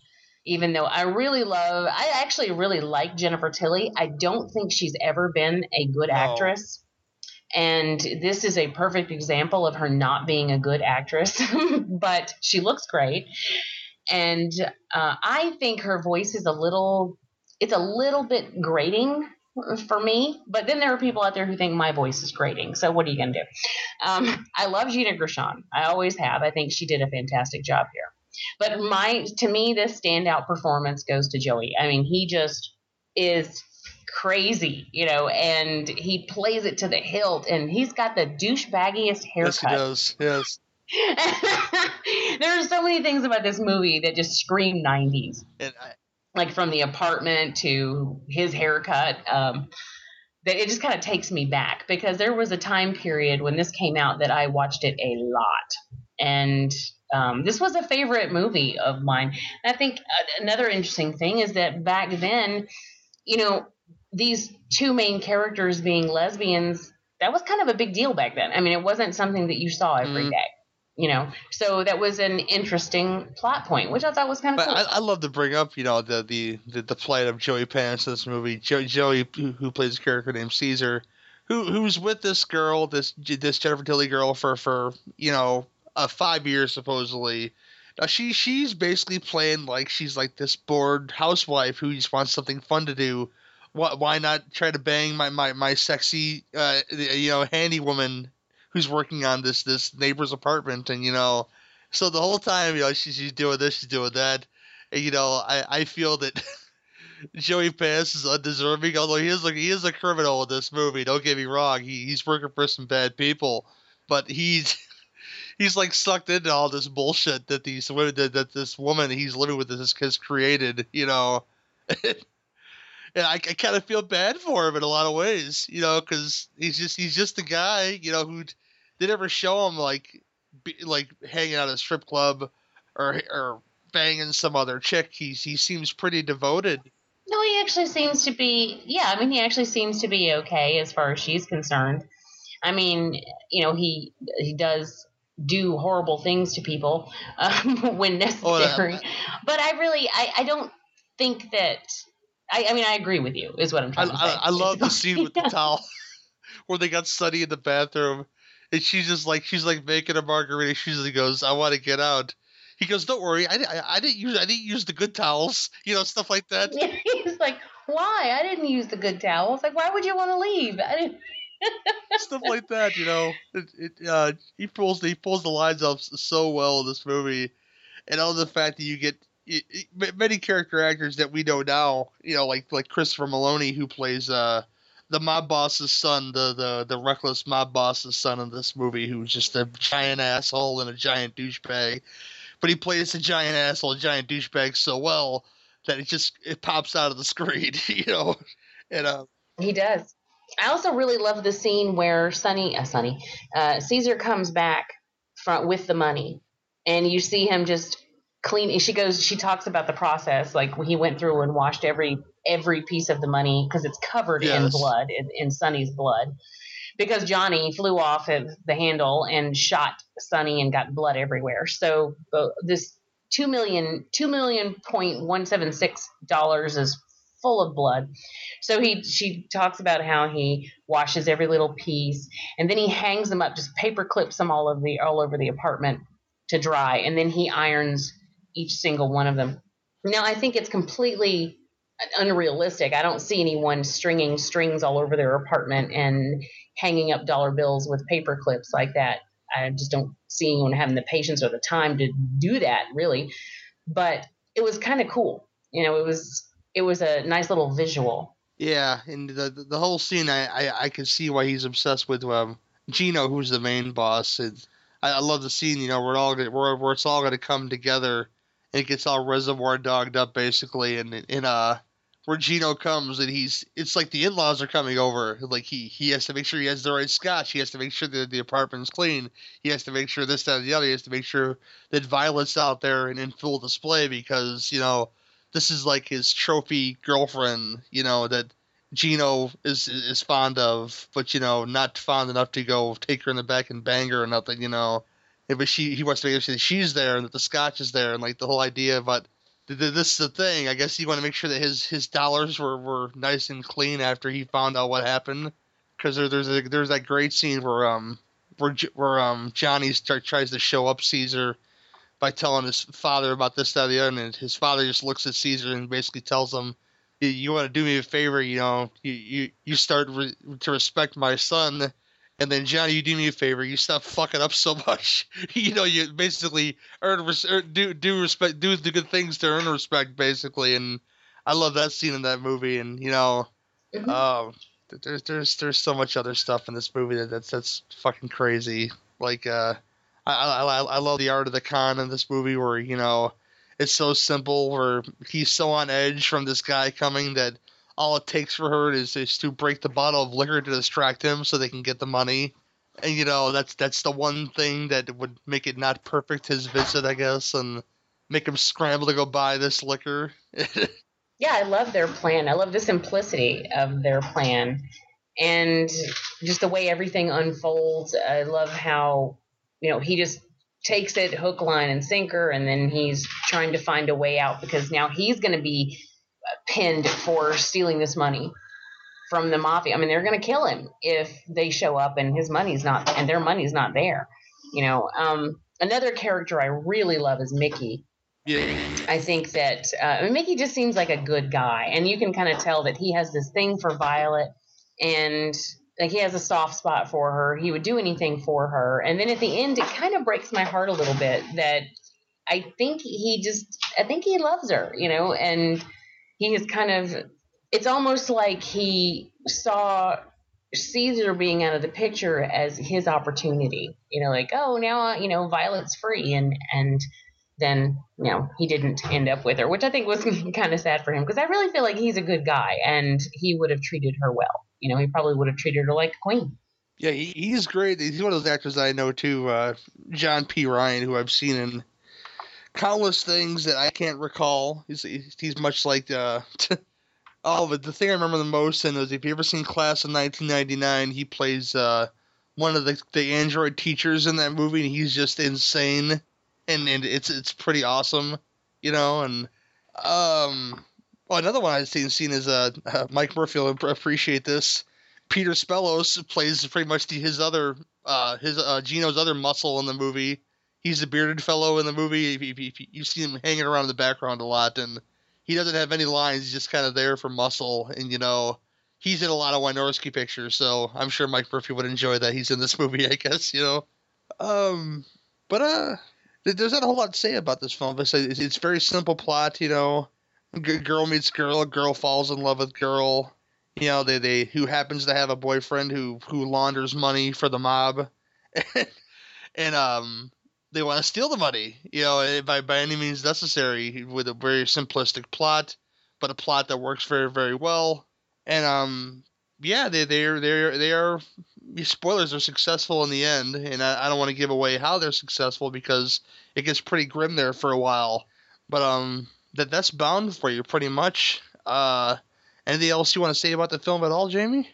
Even though I really love, I actually really like Jennifer Tilly. I don't think she's ever been a good No. actress. And this is a perfect example of her not being a good actress, but she looks great. And uh, I think her voice is a little, it's a little bit grating for me. But then there are people out there who think my voice is grating. So what are you going to do? Um, I love Gina Gershon. I always have. I think she did a fantastic job here. But my to me, this standout performance goes to Joey. I mean, he just is crazy, you know, and he plays it to the hilt, and he's got the douchebaggiest haircut. Yes, he does. Yes. there are so many things about this movie that just scream 90s. And I, like from the apartment to his haircut. Um, that it just kind of takes me back because there was a time period when this came out that I watched it a lot. And um, this was a favorite movie of mine. And I think uh, another interesting thing is that back then, you know, these two main characters being lesbians, that was kind of a big deal back then. I mean, it wasn't something that you saw every Mhm. day, you know. So that was an interesting plot point, which I thought was kind of But cool. I, I love to bring up, you know, the the the, the plight of Joey Pants in this movie. Jo- Joey, who, who plays a character named Caesar, who who's with this girl, this this Jennifer Tilly girl for for you know uh, five years supposedly. Now she she's basically playing like she's like this bored housewife who just wants something fun to do. Why, why not try to bang my my my sexy uh you know handy woman who's working on this this neighbor's apartment. And you know so the whole time you know she's, she's doing this she's doing that. And you know I I feel that Joey Pants is undeserving although he is like he is a criminal in this movie. Don't get me wrong. He he's working for some bad people. But he's he's like sucked into all this bullshit that these women that, that this woman he's living with this has created you know and I, I kind of feel bad for him in a lot of ways, you know, because he's just he's just a guy, you know, who they never show him like be, like hanging out at a strip club or or banging some other chick. He's he seems pretty devoted. No, he actually seems to be. Yeah, I mean, he actually seems to be okay as far as she's concerned. I mean, you know, he he does do horrible things to people um, when necessary. but I really, I, I don't think that. I, I mean, I agree with you. Is what I'm I, trying to say. I, I love the scene with the towel where they got Sonny in the bathroom, and she's just like she's like making a margarita. She just goes, "I want to get out." He goes, "Don't worry, I, I, I didn't use I didn't use the good towels, you know, stuff like that." He's like, why? I didn't use the good towels. Like, why would you want to leave? I didn't. stuff like that, you know. It, it, uh, he pulls he pulls the lines off so well in this movie, and all the fact that you get i i many character actors that we know now, you know, like like Christopher Meloni who plays uh the mob boss's son, the the the reckless mob boss's son in this movie, who's just a giant asshole and a giant douchebag, but he plays a giant asshole, giant douchebag so well that it just it pops out of the screen, you know, and uh. He does. I also really love the scene where Sonny, uh, Sonny, uh, Caesar comes back from with the money, and you see him just clean. She goes, she talks about the process, like he went through and washed every every piece of the money because it's covered in blood, in, in Sonny's blood, because Johnny flew off of the handle and shot Sonny and got blood everywhere. So uh, this two million two million point one seven six dollars is full of blood. So he she talks about how he washes every little piece and then he hangs them up, just paper clips them all over the all over the apartment to dry, and then he irons each single one of them. Now I think it's completely unrealistic. I don't see anyone stringing strings all over their apartment and hanging up dollar bills with paper clips like that. I just don't see anyone having the patience or the time to do that really. But it was kind of cool. You know, it was it was a nice little visual. Yeah, and the the the whole scene, I I, I can see why he's obsessed with um Gino, who's the main boss. And I, I love the scene, you know, where it all gonna- where where it's all gonna come together, and it gets all reservoir dogged up basically, and in uh where Gino comes and he's it's like the in-laws are coming over. Like he he has to make sure he has the right scotch. He has to make sure that the apartment's clean. He has to make sure this that and the other. He has to make sure that Violet's out there and in full display because you know this is like his trophy girlfriend. You know that Gino is is fond of, but you know not fond enough to go take her in the back and bang her or nothing. You know, But she he wants to make sure that she's there and that the scotch is there and like the whole idea about th- th- this is the thing. I guess he want to make sure that his his dollars were, were nice and clean after he found out what happened. Because there, there's a, there's that great scene where um where where um Johnny start, tries to show up Caesar by telling his father about this that and the other, and his father just looks at Caesar and basically tells him, "You, you want to do me a favor, you know, you you, you start re- to respect my son." And then Johnny, you do me a favor. You stop fucking up so much. you know, you basically earn res- er, do do respect, do the good things to earn respect, basically. And I love that scene in that movie. And you know, um, there's there's there's so much other stuff in this movie that that's that's fucking crazy. Like, uh, I I I love the art of the con in this movie, where you know, it's so simple, where he's so on edge from this guy coming that all it takes for her is, is to break the bottle of liquor to distract him so they can get the money. And you know, that's that's the one thing that would make it not perfect his visit, I guess, and make him scramble to go buy this liquor. yeah, I love their plan. I love the simplicity of their plan and just the way everything unfolds. I love how, you know, he just takes it hook, line, and sinker, and then he's trying to find a way out because now he's going to be pinned for stealing this money from the mafia. I mean, they're going to kill him if they show up and his money's not, and their money's not there. You know, um, another character I really love is Mickey. Yeah. I think that uh, Mickey just seems like a good guy, and you can kind of tell that he has this thing for Violet, and like he has a soft spot for her. He would do anything for her, and then at the end, it kind of breaks my heart a little bit that I think he just, I think he loves her, you know, and he is kind of. It's almost like he saw Caesar being out of the picture as his opportunity. You know, like oh now you know Violet's free, and and then you know he didn't end up with her, which I think was kind of sad for him because I really feel like he's a good guy and he would have treated her well. You know, he probably would have treated her like a queen. Yeah, he, he's great. He's one of those actors I know too, uh, John P. Ryan, who I've seen in countless things that I can't recall. He's he's much like uh, oh, but the thing I remember the most in is if you ever seen Class of 1999, he plays uh, one of the the android teachers in that movie, and he's just insane, and and it's it's pretty awesome, you know. And um, well, another one I've seen seen is uh, uh Mike Murphy will appreciate this. Peter Spellos plays pretty much the, his other uh his uh Gino's other muscle in the movie. He's the bearded fellow in the movie. If, if, if you see him hanging around in the background a lot, and he doesn't have any lines. He's just kind of there for muscle, and you know he's in a lot of Wynorski pictures, so I'm sure Mike Murphy would enjoy that he's in this movie. I guess you know. Um, but uh, there's not a whole lot to say about this film. It's, it's, very simple plot, you know. Girl meets girl, girl falls in love with girl. You know, they they who happens to have a boyfriend who who launders money for the mob, and um they want to steal the money. You know, by by any means necessary with a very simplistic plot, but a plot that works very very well. And um yeah, they they're they're they are spoilers are successful in the end, and I, I don't want to give away how they're successful because it gets pretty grim there for a while. But um, that that's bound for you pretty much. Uh, anything else you want to say about the film at all, Jamie?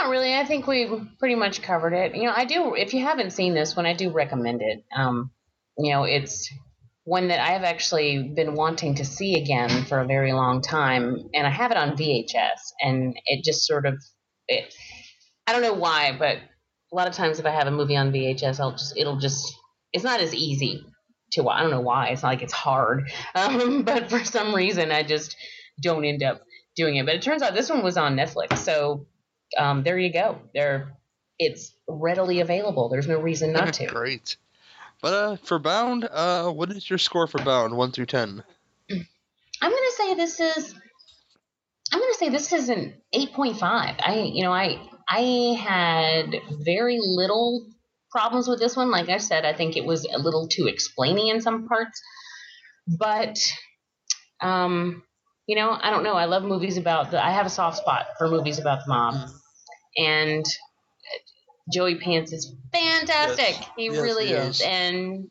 Not really. I think we pretty much covered it. You know, I do. If you haven't seen this one, I do recommend it. Um, you know, it's one that I have actually been wanting to see again for a very long time, and I have it on VHS, and it just sort of, it, I don't know why, but a lot of times if I have a movie on VHS, I'll just, it'll just, it's not as easy to. I don't know why. It's not like it's hard, um, but for some reason, I just don't end up doing it. But it turns out this one was on Netflix, so um, there you go. There, it's readily available. There's no reason not to. Great. But uh, for Bound, uh, what is your score for Bound, one through ten? I'm gonna say this is. I'm gonna say this is an 8.5. I, you know, I I had very little problems with this one. Like I said, I think it was a little too explaining in some parts, but um, you know, I don't know. I love movies about the. I have a soft spot for movies about the mob, and Joey Pants is fantastic. Yes. He Yes, really he is, is. and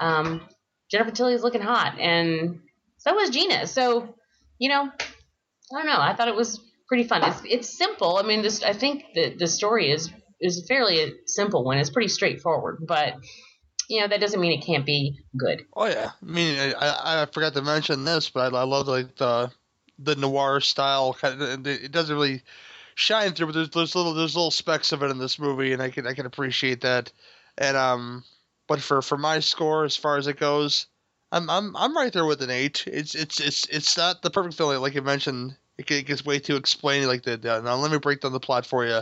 um, Jennifer Tilly's looking hot, and so was Gina. So, you know, I don't know. I thought it was pretty fun. It's it's simple. I mean, this I think the the story is is fairly a simple one. It's pretty straightforward, but you know that doesn't mean it can't be good. Oh yeah, I mean, I, I, I forgot to mention this, but I, I love like the the noir style. Kind of, it doesn't really shine through, but there's there's little there's little specks of it in this movie, and I can I can appreciate that. And um, but for for my score as far as it goes, I'm I'm I'm right there with an eight. It's it's it's it's not the perfect film like you mentioned. it gets way too explaining. Like the now let me break down the plot for you,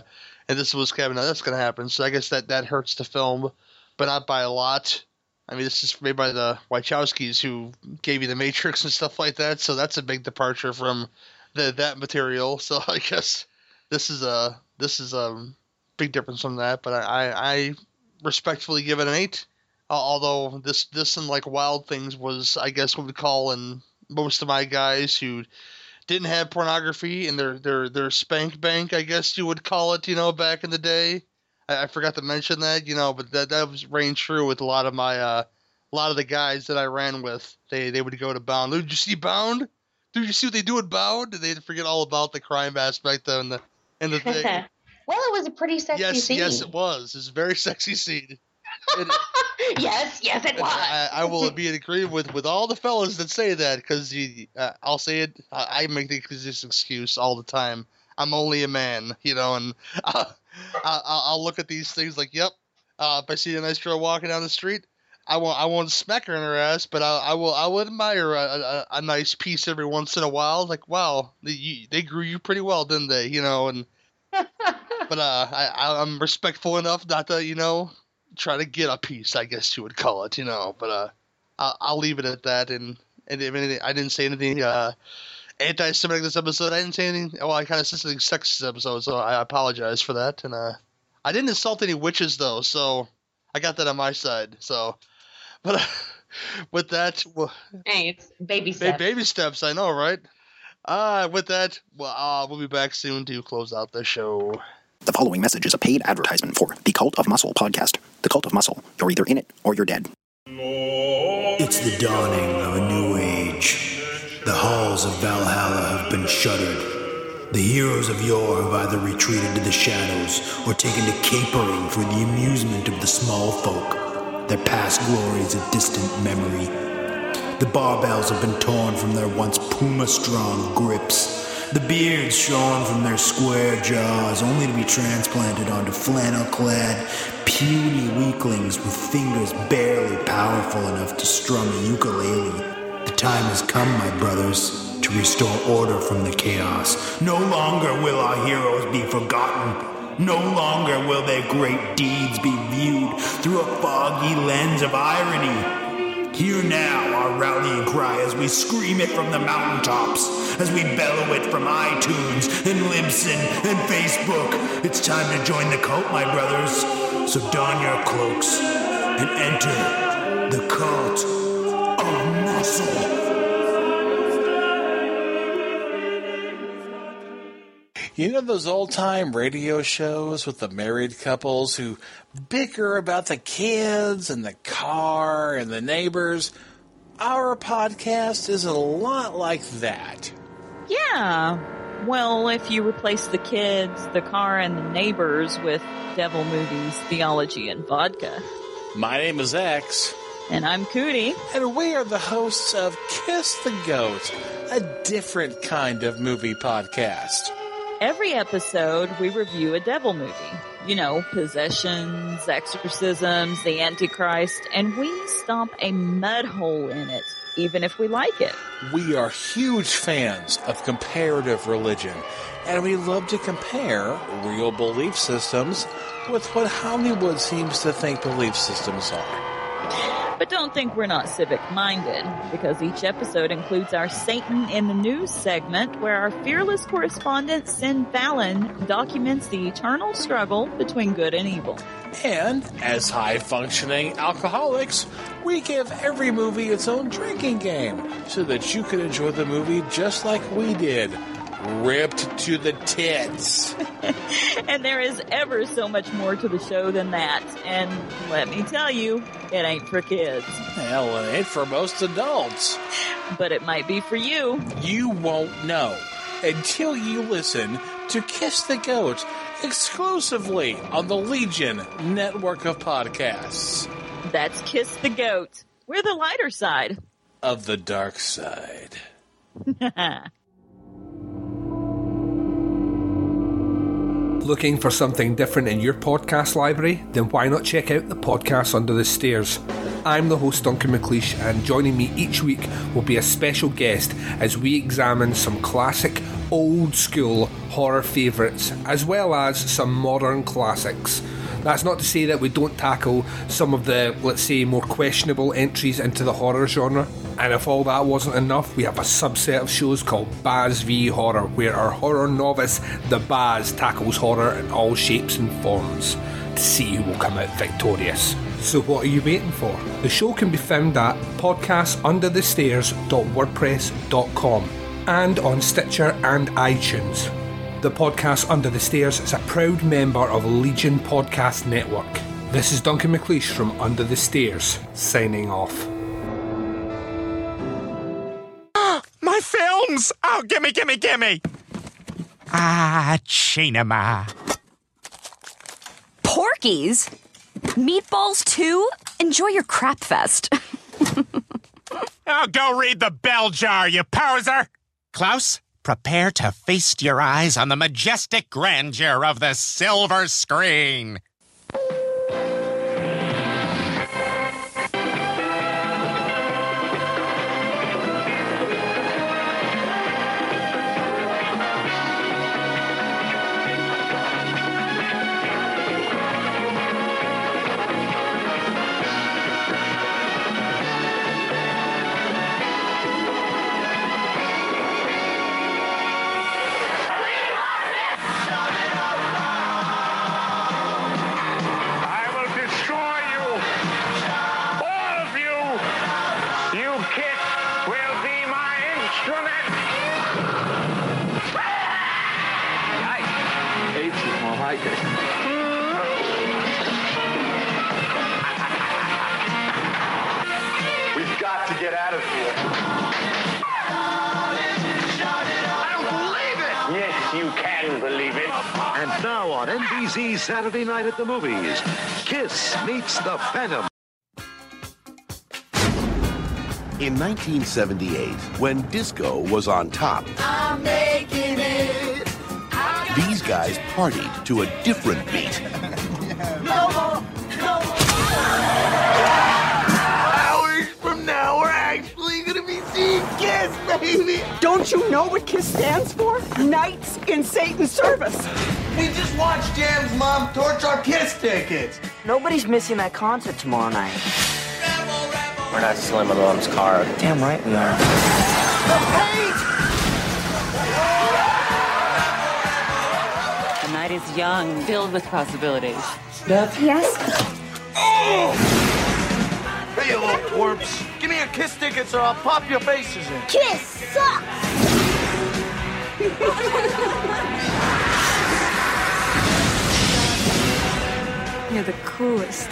and this was Kevin. Now that's gonna happen. So I guess that that hurts the film, but not by a lot. I mean, this is made by the Wachowskis who gave you the Matrix and stuff like that. So that's a big departure from the that material. So I guess this is a this is a big difference from that. But I I, respectfully give it an eight. Although this this and like Wild Things was I guess what we call in most of my guys who didn't have pornography in their their their spank bank I guess you would call it you know back in the day. I, I forgot to mention that you know, but that that was reigned true with a lot of my uh a lot of the guys that I ran with. They they would go to Bound. Did you see Bound? Did you see what they do at Bound? They forget all about the crime aspect and the and the thing. well, it was a pretty sexy yes, scene. yes, it was. It's a very sexy scene. And- yes, yes, it was. I, I will be in agreement with, with all the fellas that say that because uh, I'll say it. I, I make the, this excuse all the time. I'm only a man, you know, and uh, I'll I'll look at these things like, yep. Uh, if I see a nice girl walking down the street, I won't I won't smack her in her ass, but I, I will I will admire a, a, a nice piece every once in a while. Like, wow, they, they grew you pretty well, didn't they? You know, and but uh, I I'm respectful enough not to you know try to get a piece, I guess you would call it, you know. But uh, I'll, I'll leave it at that. And and if anything, I didn't say anything uh, anti-Semitic this episode. I didn't say anything. Well, I kind of said something sexist this episode, so I apologize for that. And uh, I didn't insult any witches though, so I got that on my side. So, but uh, with that, well, Hey, it's baby steps. baby steps. I know, right? Uh, with that, well, uh, we'll be back soon to close out the show. The following message is a paid advertisement for the Cult of Muscle podcast. The Cult of Muscle. You're either in it or you're dead. It's the dawning of a new age. The halls of Valhalla have been shuttered. The heroes of yore have either retreated to the shadows or taken to capering for the amusement of the small folk. Their past glories a distant memory. The barbells have been torn from their once puma strong grips. The beards shorn from their square jaws, only to be transplanted onto flannel clad, puny weaklings with fingers barely powerful enough to strum a ukulele. The time has come, my brothers, to restore order from the chaos. No longer will our heroes be forgotten. No longer will their great deeds be viewed through a foggy lens of irony. Hear now our rallying cry as we scream it from the mountaintops, as we bellow it from iTunes and Libsyn and Facebook. It's time to join the cult, my brothers. So don your cloaks and enter the cult of. You know those old time radio shows with the married couples who bicker about the kids and the car and the neighbors? Our podcast is a lot like that. Yeah. Well, if you replace the kids, the car, and the neighbors with devil movies, theology, and vodka. My name is X. And I'm Cootie. And we are the hosts of Kiss the Goat, a different kind of movie podcast. Every episode, we review a devil movie. You know, possessions, exorcisms, the Antichrist, and we stomp a mud hole in it, even if we like it. We are huge fans of comparative religion, and we love to compare real belief systems with what Hollywood seems to think belief systems are. But don't think we're not civic minded, because each episode includes our Satan in the News segment, where our fearless correspondent, Sin Fallon, documents the eternal struggle between good and evil. And as high functioning alcoholics, we give every movie its own drinking game so that you can enjoy the movie just like we did. Ripped to the tits. and there is ever so much more to the show than that. And let me tell you, it ain't for kids. Hell, it ain't for most adults. But it might be for you. You won't know until you listen to Kiss the Goat exclusively on the Legion network of podcasts. That's Kiss the Goat. We're the lighter side. Of the dark side. Looking for something different in your podcast library? Then why not check out the podcast Under the Stairs? I'm the host Duncan McLeish, and joining me each week will be a special guest as we examine some classic old school horror favourites as well as some modern classics. That's not to say that we don't tackle some of the, let's say, more questionable entries into the horror genre. And if all that wasn't enough, we have a subset of shows called Baz v Horror, where our horror novice, the Baz, tackles horror in all shapes and forms to see who will come out victorious. So what are you waiting for? The show can be found at podcastunderthestairs.wordpress.com and on Stitcher and iTunes. The podcast Under the Stairs is a proud member of Legion Podcast Network. This is Duncan McLeish from Under the Stairs, signing off. My films! Oh, gimme, gimme, gimme! Ah, Chinema. Porkies? Meatballs too? Enjoy your crap fest. Oh, go read the bell jar, you poser! Klaus, prepare to feast your eyes on the majestic grandeur of the silver screen. Saturday Night at the Movies, Kiss meets the Phantom. In 1978, when disco was on top, I'm making it. these guys partied to a different beat. No more. No more. Hours from now, we're actually gonna be seeing Kiss, baby. Don't you know what KISS stands for? Knights in Satan's service. We just watched Jam's mom torch our Kiss tickets. Nobody's missing that concert tomorrow night. We're not stealing my mom's car. Damn right we are. The night is young, filled with possibilities. Beth? Yes? Oh! Hey, you little twerps. Give me your Kiss tickets or I'll pop your faces in. Kiss sucks! You're the coolest.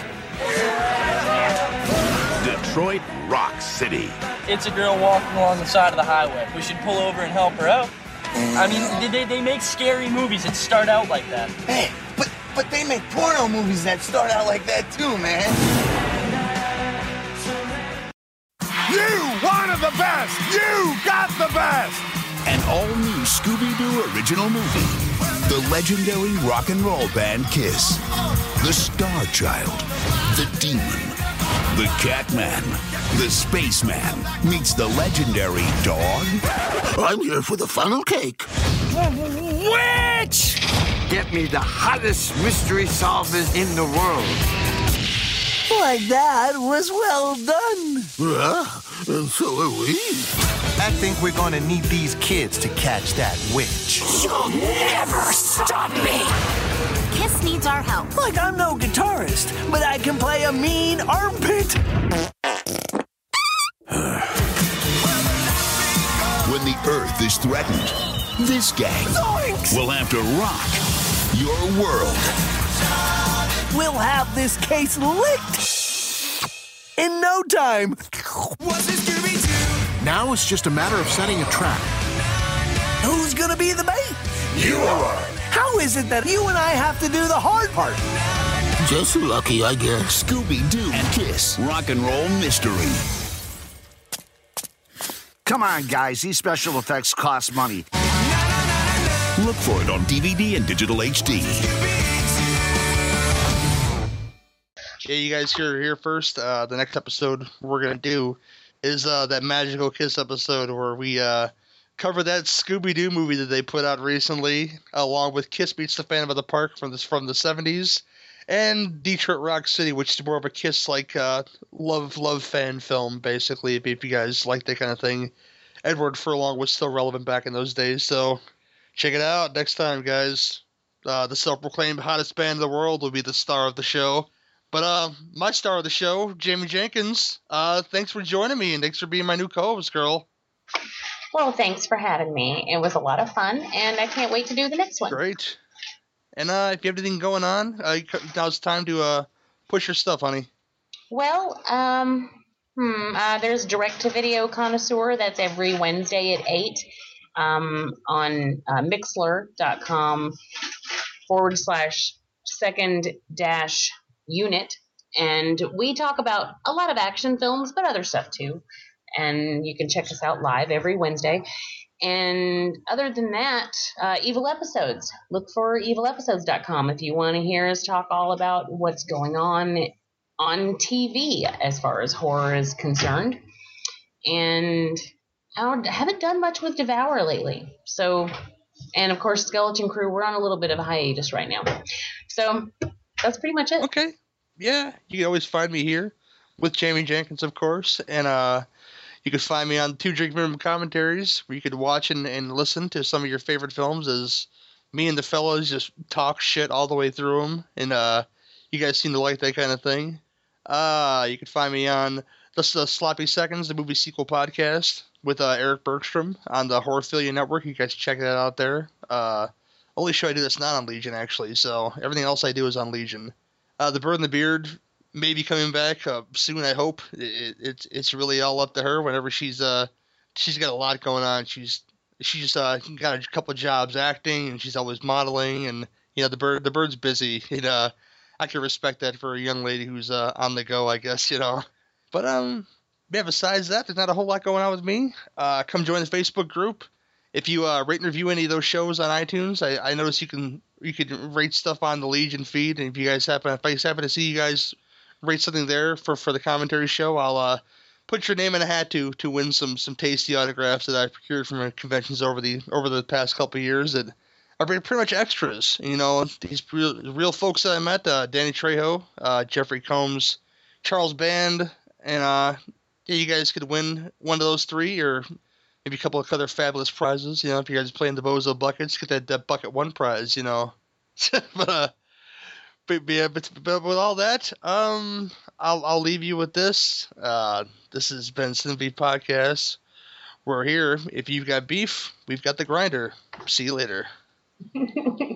Detroit Rock City. It's a girl walking along the side of the highway. We should pull over and help her out. I mean, they, they make scary movies that start out like that. Hey, but but they make porno movies that start out like that too, man. You wanted the best! You got the best! An all-new Scooby-Doo original movie. The legendary rock and roll band Kiss. The Star Child. The Demon. The Catman. The Spaceman meets the legendary dog. I'm here for the funnel cake. Witch! Get me the hottest mystery solvers in the world. Why, that was well done. Yeah, and so are we. I think we're gonna need these kids to catch that witch. You'll never stop me. Kiss needs our help. Like I'm no guitarist, but I can play a mean armpit. When the Earth is threatened, this gang Zoinks! will have to rock your world. We'll have this case licked in no time. Now it's just a matter of setting a trap. Who's gonna be the bait? You are. How is it that you and I have to do the hard part? Just lucky, I guess. Scooby Doo and Kiss Rock and Roll Mystery. Come on, guys. These special effects cost money. Look for it on DVD and digital HD. Yeah, you guys hear here first. Uh, the next episode we're gonna do is uh, that magical kiss episode where we uh, cover that Scooby Doo movie that they put out recently, along with Kiss Meets the Phantom of the Park from this from the '70s, and Detroit Rock City, which is more of a Kiss like uh, love love fan film, basically. If, if you guys like that kind of thing, Edward Furlong was still relevant back in those days, so check it out next time, guys. Uh, the self-proclaimed hottest band in the world will be the star of the show. But uh, my star of the show, Jamie Jenkins. Uh, thanks for joining me and thanks for being my new co-host, girl. Well, thanks for having me. It was a lot of fun, and I can't wait to do the next one. Great. And uh, if you have anything going on, uh, now's time to uh, push your stuff, honey. Well, um, hmm, uh, there's Direct to Video Connoisseur. That's every Wednesday at 8 um, on uh, Mixlr.com forward slash second dash unit. And we talk about a lot of action films, but other stuff too. And you can check us out live every Wednesday. And other than that, uh, Evil Episodes. Look for evilepisodes.com if you want to hear us talk all about what's going on on TV as far as horror is concerned. And I haven't done much with Devour lately. So, and of course, Skeleton Crew, we're on a little bit of a hiatus right now. So, that's pretty much it. Okay. Yeah, you can always find me here with Jamie Jenkins, of course. And, uh, you can find me on Two Drink Minimum Commentaries, where you could watch and, and listen to some of your favorite films as me and the fellows just talk shit all the way through them. And uh, you guys seem to like that kind of thing. Uh, you can find me on the, the Sloppy Seconds, the movie sequel podcast with uh, Eric Bergstrom on the Horrorphilia Network. You guys check that out there. Uh, only show I do that's not on Legion, actually. So everything else I do is on Legion. Uh, the Bird and the Beard may be coming back uh, soon. I hope it, it's it's really all up to her. Whenever she's uh she's got a lot going on. She's she's uh got a couple jobs acting and she's always modeling and you know the bird the bird's busy. And uh, I can respect that for a young lady who's uh on the go. I guess you know. But um yeah. Besides that, there's not a whole lot going on with me. Uh, come join the Facebook group. If you uh, rate and review any of those shows on iTunes, I, I notice you can you can rate stuff on the Legion feed. And if you guys happen if I happen to see you guys rate something there for, for the commentary show, I'll uh, put your name in a hat to to win some some tasty autographs that I've procured from conventions over the over the past couple years that are pretty much extras. You know, these real, real folks that I met: uh, Danny Trejo, uh, Jeffrey Combs, Charles Band, and uh, yeah, you guys could win one of those three or. Maybe a couple of other fabulous prizes, you know. If you guys play in the Bozo buckets, get that, that bucket one prize, you know. but uh, but, yeah, but, but with all that, um, I'll I'll leave you with this. Uh, this has been Cinema Beef Podcast. We're here. If you've got beef, we've got the grinder. See you later.